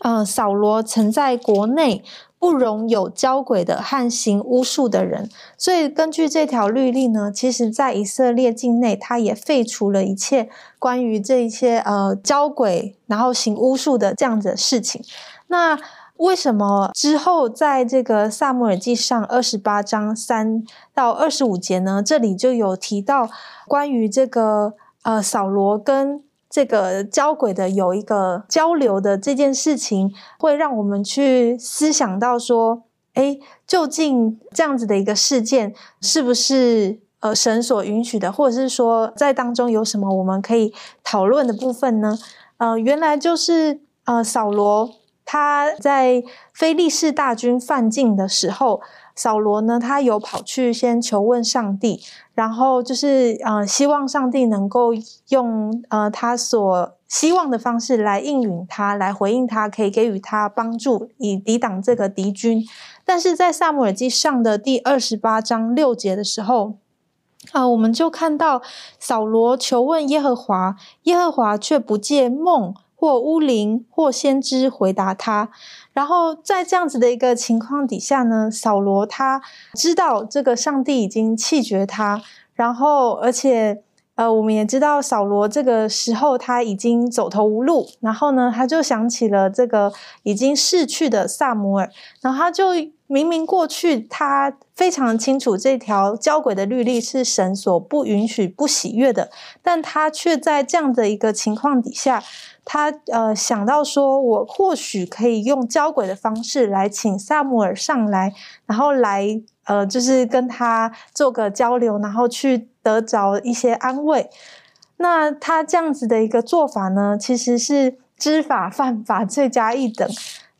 呃，扫罗曾在国内不容有交鬼的和行巫术的人，所以根据这条律例呢，其实在以色列境内，他也废除了一切关于这一些呃交鬼然后行巫术的这样子的事情。那为什么之后在这个萨姆尔记上二十八章三到二十五节呢？这里就有提到关于这个呃扫罗跟。这个交轨的有一个交流的这件事情，会让我们去思想到说，哎，究竟这样子的一个事件是不是呃神所允许的，或者是说在当中有什么我们可以讨论的部分呢？呃，原来就是呃扫罗他在非利士大军犯境的时候。扫罗呢，他有跑去先求问上帝，然后就是呃，希望上帝能够用呃他所希望的方式来应允他，来回应他，可以给予他帮助，以抵挡这个敌军。但是在萨姆尔记上的第二十八章六节的时候，啊，我们就看到扫罗求问耶和华，耶和华却不借梦。或巫灵或先知回答他，然后在这样子的一个情况底下呢，扫罗他知道这个上帝已经弃绝他，然后而且呃，我们也知道扫罗这个时候他已经走投无路，然后呢，他就想起了这个已经逝去的萨摩尔，然后他就明明过去他非常清楚这条交轨的律例是神所不允许、不喜悦的，但他却在这样的一个情况底下。他呃想到说，我或许可以用交轨的方式来请萨姆尔上来，然后来呃就是跟他做个交流，然后去得着一些安慰。那他这样子的一个做法呢，其实是知法犯法，罪加一等。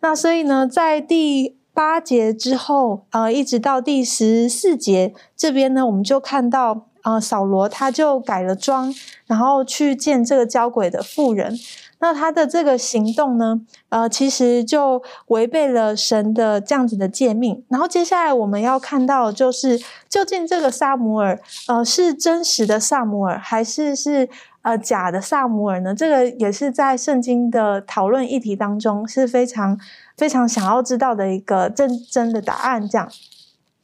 那所以呢，在第八节之后，呃，一直到第十四节这边呢，我们就看到呃扫罗他就改了装，然后去见这个交轨的妇人。那他的这个行动呢，呃，其实就违背了神的这样子的诫命。然后接下来我们要看到，就是究竟这个萨姆尔，呃，是真实的萨姆尔，还是是呃假的萨姆尔呢？这个也是在圣经的讨论议题当中是非常非常想要知道的一个真真的答案。这样，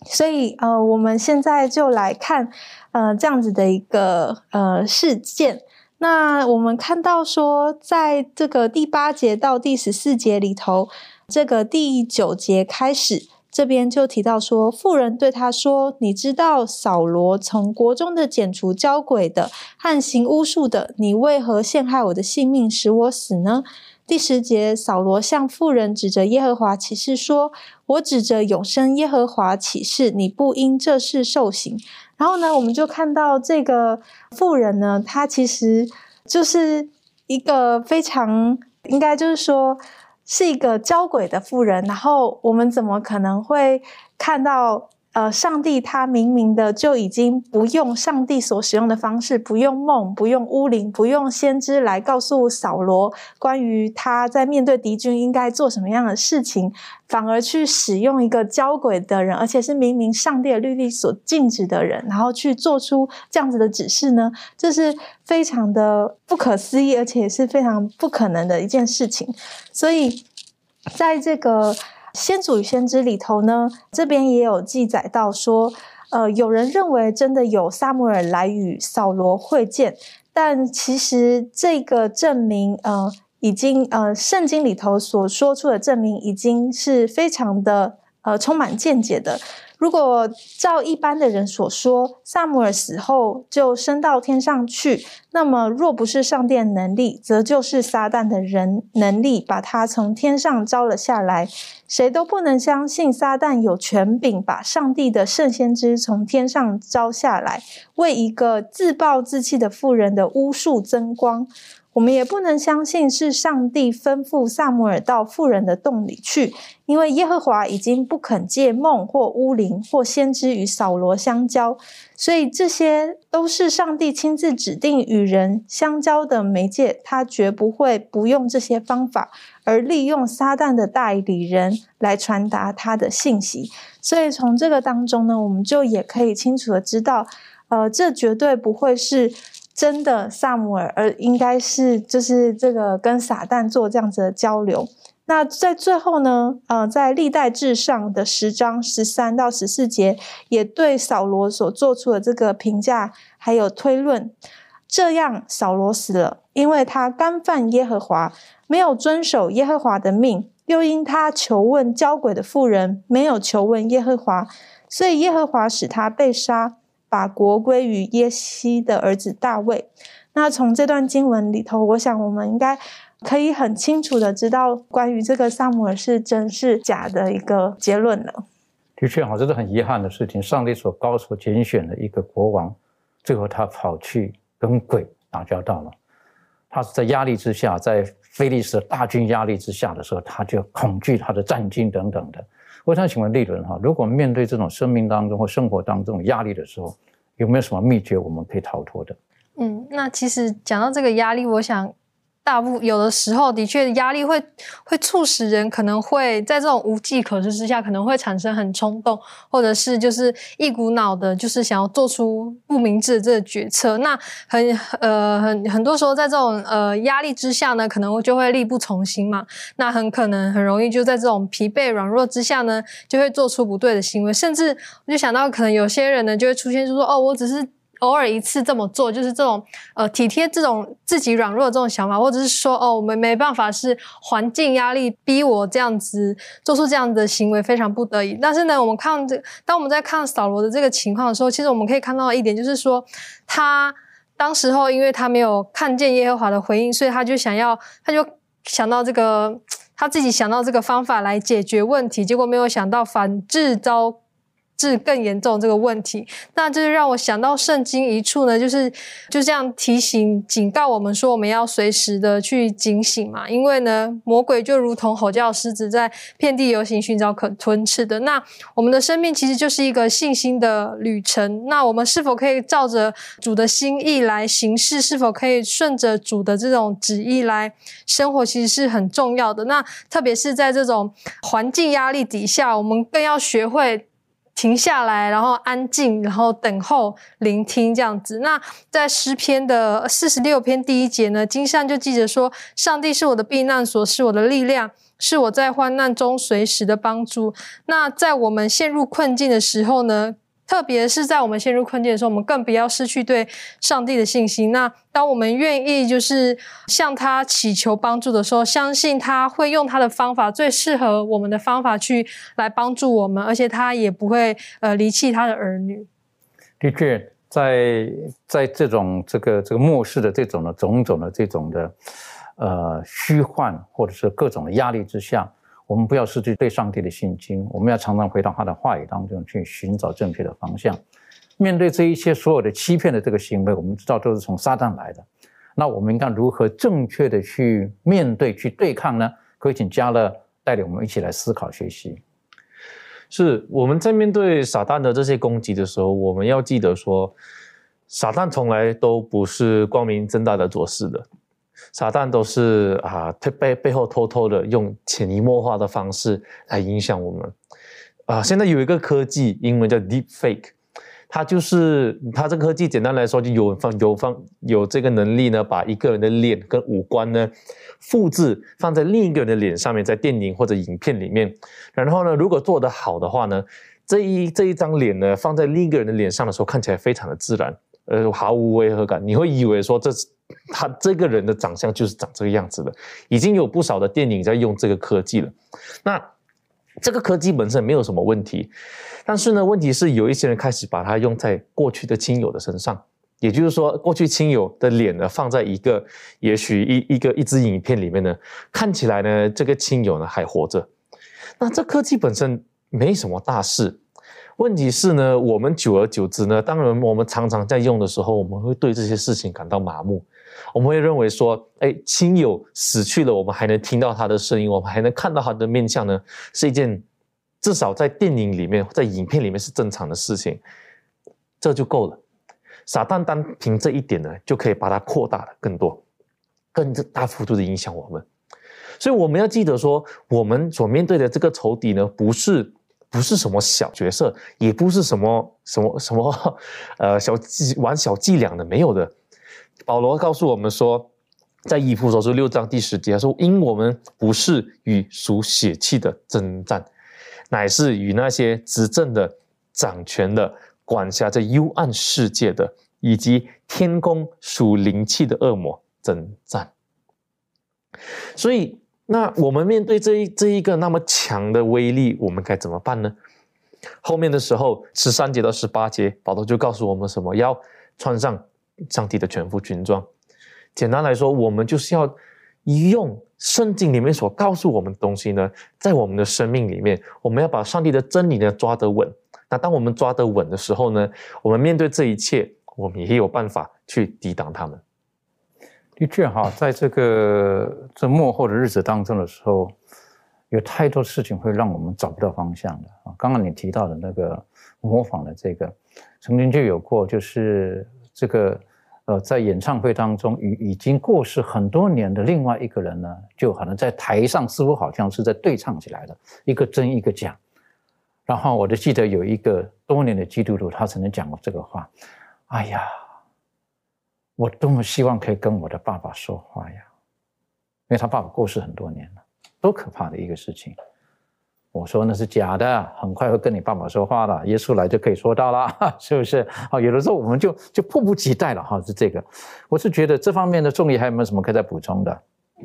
所以呃，我们现在就来看呃这样子的一个呃事件。那我们看到说，在这个第八节到第十四节里头，这个第九节开始这边就提到说，妇人对他说：“你知道扫罗从国中的剪除交鬼的和行巫术的，你为何陷害我的性命，使我死呢？”第十节，扫罗向妇人指着耶和华起誓说：“我指着永生耶和华起誓，你不因这事受刑。”然后呢，我们就看到这个妇人呢，她其实就是一个非常应该就是说。是一个交鬼的妇人，然后我们怎么可能会看到？呃，上帝他明明的就已经不用上帝所使用的方式，不用梦，不用巫灵，不用先知来告诉扫罗关于他在面对敌军应该做什么样的事情，反而去使用一个交鬼的人，而且是明明上帝的律例所禁止的人，然后去做出这样子的指示呢？这是非常的不可思议，而且也是非常不可能的一件事情。所以，在这个。先祖与先知里头呢，这边也有记载到说，呃，有人认为真的有萨姆尔来与扫罗会见，但其实这个证明，呃，已经呃，圣经里头所说出的证明，已经是非常的呃，充满见解的。如果照一般的人所说，萨姆尔死后就升到天上去，那么若不是上殿能力，则就是撒旦的人能力把他从天上招了下来。谁都不能相信撒旦有权柄把上帝的圣先知从天上招下来，为一个自暴自弃的妇人的巫术增光。我们也不能相信是上帝吩咐萨姆尔到妇人的洞里去，因为耶和华已经不肯借梦或巫灵或先知与扫罗相交，所以这些都是上帝亲自指定与人相交的媒介，他绝不会不用这些方法，而利用撒旦的代理人来传达他的信息。所以从这个当中呢，我们就也可以清楚的知道，呃，这绝对不会是。真的萨姆尔，而应该是就是这个跟撒旦做这样子的交流。那在最后呢，呃，在历代志上的十章十三到十四节，也对扫罗所做出的这个评价还有推论。这样，扫罗死了，因为他干犯耶和华，没有遵守耶和华的命，又因他求问交鬼的妇人，没有求问耶和华，所以耶和华使他被杀。把国归于耶西的儿子大卫。那从这段经文里头，我想我们应该可以很清楚的知道关于这个萨姆尔是真是假的一个结论了。的确，哈，这是很遗憾的事情。上帝所高所拣选的一个国王，最后他跑去跟鬼打交道了。他是在压力之下，在菲利斯大军压力之下的时候，他就恐惧他的战军等等的。我想请问立伦哈，如果面对这种生命当中或生活当中这种压力的时候，有没有什么秘诀我们可以逃脱的？嗯，那其实讲到这个压力，我想。大部有的时候，的确压力会会促使人可能会在这种无计可施之下，可能会产生很冲动，或者是就是一股脑的，就是想要做出不明智的这个决策。那很呃很很多时候，在这种呃压力之下呢，可能就会力不从心嘛。那很可能很容易就在这种疲惫软弱之下呢，就会做出不对的行为。甚至我就想到，可能有些人呢，就会出现就说：“哦，我只是。”偶尔一次这么做，就是这种呃体贴这种自己软弱的这种想法，或者是说哦，我们没办法是环境压力逼我这样子做出这样的行为，非常不得已。但是呢，我们看这当我们在看扫罗的这个情况的时候，其实我们可以看到一点，就是说他当时候因为他没有看见耶和华的回应，所以他就想要，他就想到这个他自己想到这个方法来解决问题，结果没有想到反制遭。是更严重这个问题，那就是让我想到圣经一处呢，就是就这样提醒警告我们说，我们要随时的去警醒嘛，因为呢，魔鬼就如同吼叫狮子，在遍地游行，寻找可吞吃的。那我们的生命其实就是一个信心的旅程，那我们是否可以照着主的心意来行事？是否可以顺着主的这种旨意来生活？其实是很重要的。那特别是在这种环境压力底下，我们更要学会。停下来，然后安静，然后等候聆听这样子。那在诗篇的四十六篇第一节呢，金善就记着说：“上帝是我的避难所，是我的力量，是我在患难中随时的帮助。”那在我们陷入困境的时候呢，特别是在我们陷入困境的时候，我们更不要失去对上帝的信心。那当我们愿意就是向他祈求帮助的时候，相信他会用他的方法最适合我们的方法去来帮助我们，而且他也不会呃离弃他的儿女。的确，在在这种这个这个末世的这种的种种的这种的呃虚幻或者是各种的压力之下。我们不要失去对上帝的信心，我们要常常回到他的话语当中去寻找正确的方向。面对这一切所有的欺骗的这个行为，我们知道都是从撒旦来的。那我们应该如何正确的去面对、去对抗呢？可以请嘉乐带领我们一起来思考学习。是我们在面对撒旦的这些攻击的时候，我们要记得说，撒旦从来都不是光明正大的做事的。撒旦都是啊，背背后偷偷的用潜移默化的方式来影响我们啊。现在有一个科技，英文叫 Deep Fake，它就是它这个科技简单来说，就有方有方有这个能力呢，把一个人的脸跟五官呢复制放在另一个人的脸上面，在电影或者影片里面。然后呢，如果做得好的话呢，这一这一张脸呢放在另一个人的脸上的时候，看起来非常的自然，呃，毫无违和感。你会以为说这。他这个人的长相就是长这个样子的，已经有不少的电影在用这个科技了。那这个科技本身没有什么问题，但是呢，问题是有一些人开始把它用在过去的亲友的身上，也就是说，过去亲友的脸呢放在一个也许一一个一支影片里面呢，看起来呢这个亲友呢还活着。那这科技本身没什么大事。问题是呢，我们久而久之呢，当然我们常常在用的时候，我们会对这些事情感到麻木。我们会认为说，哎，亲友死去了，我们还能听到他的声音，我们还能看到他的面相呢，是一件至少在电影里面、在影片里面是正常的事情，这就够了。撒旦单凭这一点呢，就可以把它扩大的更多，更大幅度的影响我们。所以我们要记得说，我们所面对的这个仇敌呢，不是。不是什么小角色，也不是什么什么什么，[LAUGHS] 呃，小伎玩小伎俩的，没有的。保罗告诉我们说，在以弗所书六章第十节，他说：“因我们不是与属血气的征战，乃是与那些执政的、掌权的、管辖这幽暗世界的，以及天宫属灵气的恶魔征战。”所以。那我们面对这一这一个那么强的威力，我们该怎么办呢？后面的时候，十三节到十八节，保罗就告诉我们什么？要穿上上帝的全副军装。简单来说，我们就是要用圣经里面所告诉我们的东西呢，在我们的生命里面，我们要把上帝的真理呢抓得稳。那当我们抓得稳的时候呢，我们面对这一切，我们也有办法去抵挡他们。的确哈，在这个这幕后的日子当中的时候，有太多事情会让我们找不到方向的啊。刚刚你提到的那个模仿的这个，曾经就有过，就是这个呃，在演唱会当中与已经过世很多年的另外一个人呢，就可能在台上似乎好像是在对唱起来的，一个真一个假。然后我就记得有一个多年的基督徒，他曾经讲过这个话，哎呀。我多么希望可以跟我的爸爸说话呀！因为他爸爸过世很多年了，多可怕的一个事情。我说那是假的，很快会跟你爸爸说话了，耶稣来就可以说到了，[LAUGHS] 是不是？好，有的时候我们就就迫不及待了哈。是这个，我是觉得这方面的重力还有没有什么可以再补充的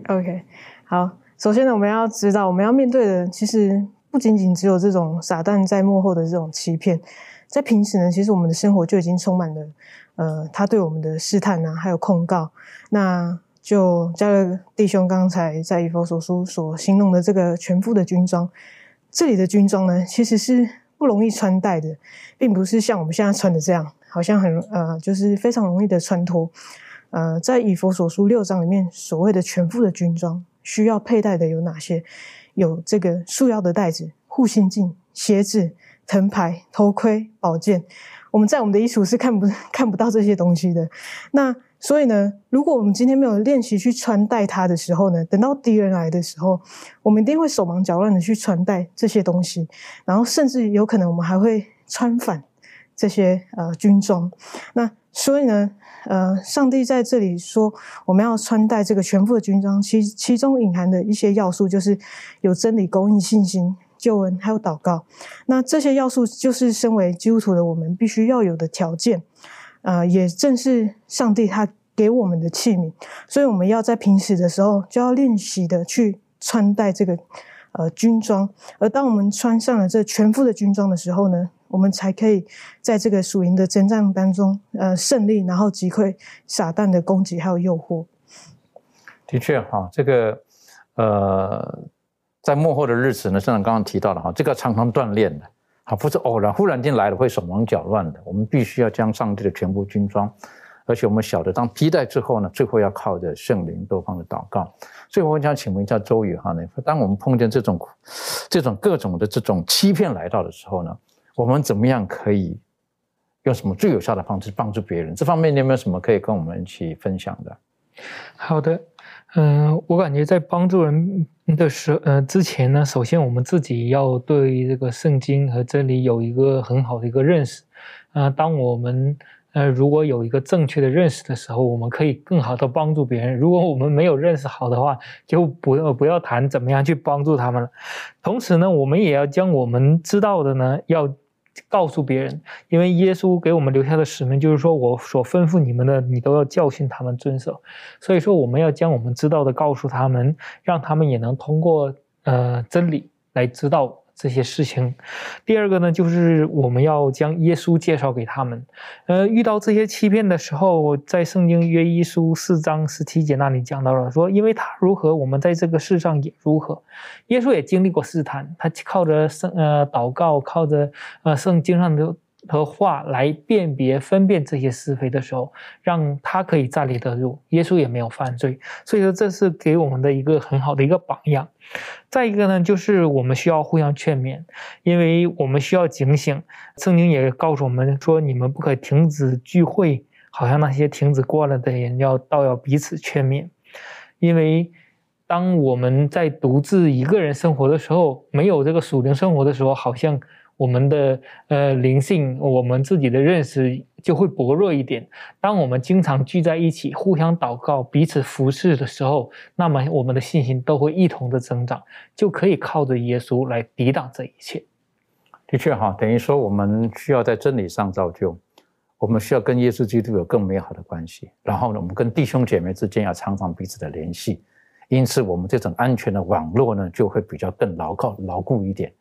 ？OK，好，首先呢，我们要知道，我们要面对的其实不仅仅只有这种撒旦在幕后的这种欺骗，在平时呢，其实我们的生活就已经充满了。呃，他对我们的试探呢，还有控告，那就加勒弟兄刚才在以佛所书所形容的这个全副的军装，这里的军装呢，其实是不容易穿戴的，并不是像我们现在穿的这样，好像很呃，就是非常容易的穿脱。呃，在以佛所书六章里面，所谓的全副的军装需要佩戴的有哪些？有这个束腰的带子、护心镜、鞋子、藤牌、头盔、宝剑。我们在我们的衣橱是看不看不到这些东西的，那所以呢，如果我们今天没有练习去穿戴它的时候呢，等到敌人来的时候，我们一定会手忙脚乱的去穿戴这些东西，然后甚至有可能我们还会穿反这些呃军装。那所以呢，呃，上帝在这里说我们要穿戴这个全副的军装，其其中隐含的一些要素就是有真理供应信心。救恩，还有祷告。那这些要素就是身为基督徒的我们必须要有的条件。呃，也正是上帝他给我们的器皿，所以我们要在平时的时候就要练习的去穿戴这个呃军装。而当我们穿上了这全副的军装的时候呢，我们才可以在这个属灵的征战当中呃胜利，然后击溃撒旦的攻击还有诱惑。的确哈，这个呃，在幕后的日子呢，像刚刚提到的哈，这个常常锻炼的，啊不是偶然忽然间来了会手忙脚乱的。我们必须要将上帝的全部军装，而且我们晓得当披戴之后呢，最后要靠着圣灵多方的祷告。所以我想请问一下周宇哈呢，当我们碰见这种这种各种的这种欺骗来到的时候呢，我们怎么样可以用什么最有效的方式帮助别人？这方面你有没有什么可以跟我们一起分享的？好的。嗯，我感觉在帮助人的时呃之前呢，首先我们自己要对这个圣经和真理有一个很好的一个认识。呃，当我们呃如果有一个正确的认识的时候，我们可以更好的帮助别人。如果我们没有认识好的话，就不要不要谈怎么样去帮助他们了。同时呢，我们也要将我们知道的呢要。告诉别人，因为耶稣给我们留下的使命就是说，我所吩咐你们的，你都要教训他们遵守。所以说，我们要将我们知道的告诉他们，让他们也能通过呃真理来知道。这些事情，第二个呢，就是我们要将耶稣介绍给他们。呃，遇到这些欺骗的时候，在圣经约一书四章十七节那里讲到了，说因为他如何，我们在这个世上也如何。耶稣也经历过试探，他靠着圣呃祷告，靠着呃圣经上的。和话来辨别、分辨这些是非的时候，让他可以站立得住。耶稣也没有犯罪，所以说这是给我们的一个很好的一个榜样。再一个呢，就是我们需要互相劝勉，因为我们需要警醒。圣经也告诉我们说，你们不可停止聚会，好像那些停止过了的人要倒要彼此劝勉，因为当我们在独自一个人生活的时候，没有这个属灵生活的时候，好像。我们的呃灵性，我们自己的认识就会薄弱一点。当我们经常聚在一起，互相祷告、彼此服侍的时候，那么我们的信心都会一同的增长，就可以靠着耶稣来抵挡这一切。的确哈，等于说我们需要在真理上造就，我们需要跟耶稣基督有更美好的关系。然后呢，我们跟弟兄姐妹之间要常常彼此的联系，因此我们这种安全的网络呢，就会比较更牢靠、牢固一点。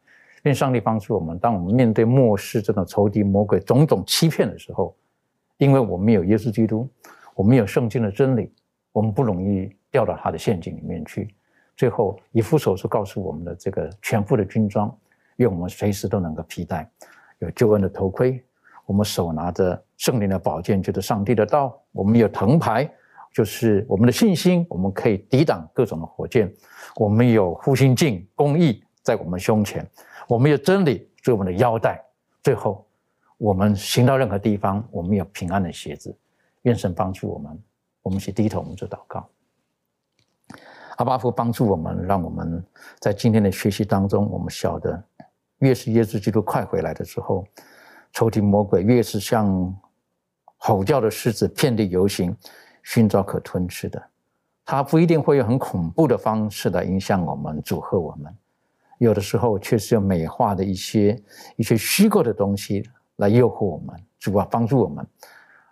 愿上帝帮助我们，当我们面对末世这种仇敌魔鬼种种欺骗的时候，因为我们有耶稣基督，我们有圣经的真理，我们不容易掉到他的陷阱里面去。最后，以父所说告诉我们的这个全副的军装，愿我们随时都能够披戴，有救恩的头盔，我们手拿着圣灵的宝剑，就是上帝的道，我们有藤牌，就是我们的信心，我们可以抵挡各种的火箭，我们有护心镜，公义在我们胸前。我们有真理做我们的腰带，最后我们行到任何地方，我们有平安的鞋子。愿神帮助我们，我们去低头，我们做祷告。阿巴父帮助我们，让我们在今天的学习当中，我们晓得，越是耶稣基督快回来的时候，仇敌魔鬼越是像吼叫的狮子，遍地游行，寻找可吞吃的。他不一定会用很恐怖的方式来影响我们，祝贺我们。有的时候确实有美化的一些一些虚构的东西来诱惑我们，主啊，帮助我们，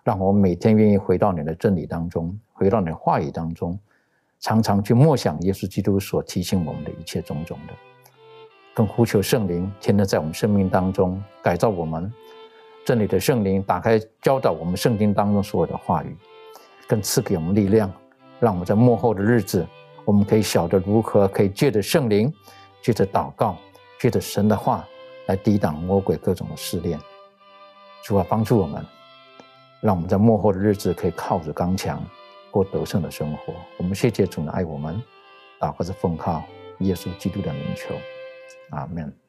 让我们每天愿意回到你的真理当中，回到你的话语当中，常常去默想耶稣基督所提醒我们的一切种种的，更呼求圣灵天天在我们生命当中改造我们，真理的圣灵打开教导我们圣经当中所有的话语，更赐给我们力量，让我们在幕后的日子，我们可以晓得如何可以借着圣灵。借着祷告，借着神的话来抵挡魔鬼各种的试炼，主啊，帮助我们，让我们在幕后的日子可以靠着刚强过得胜的生活。我们谢谢主的爱我们，祷告是奉靠耶稣基督的名求，阿门。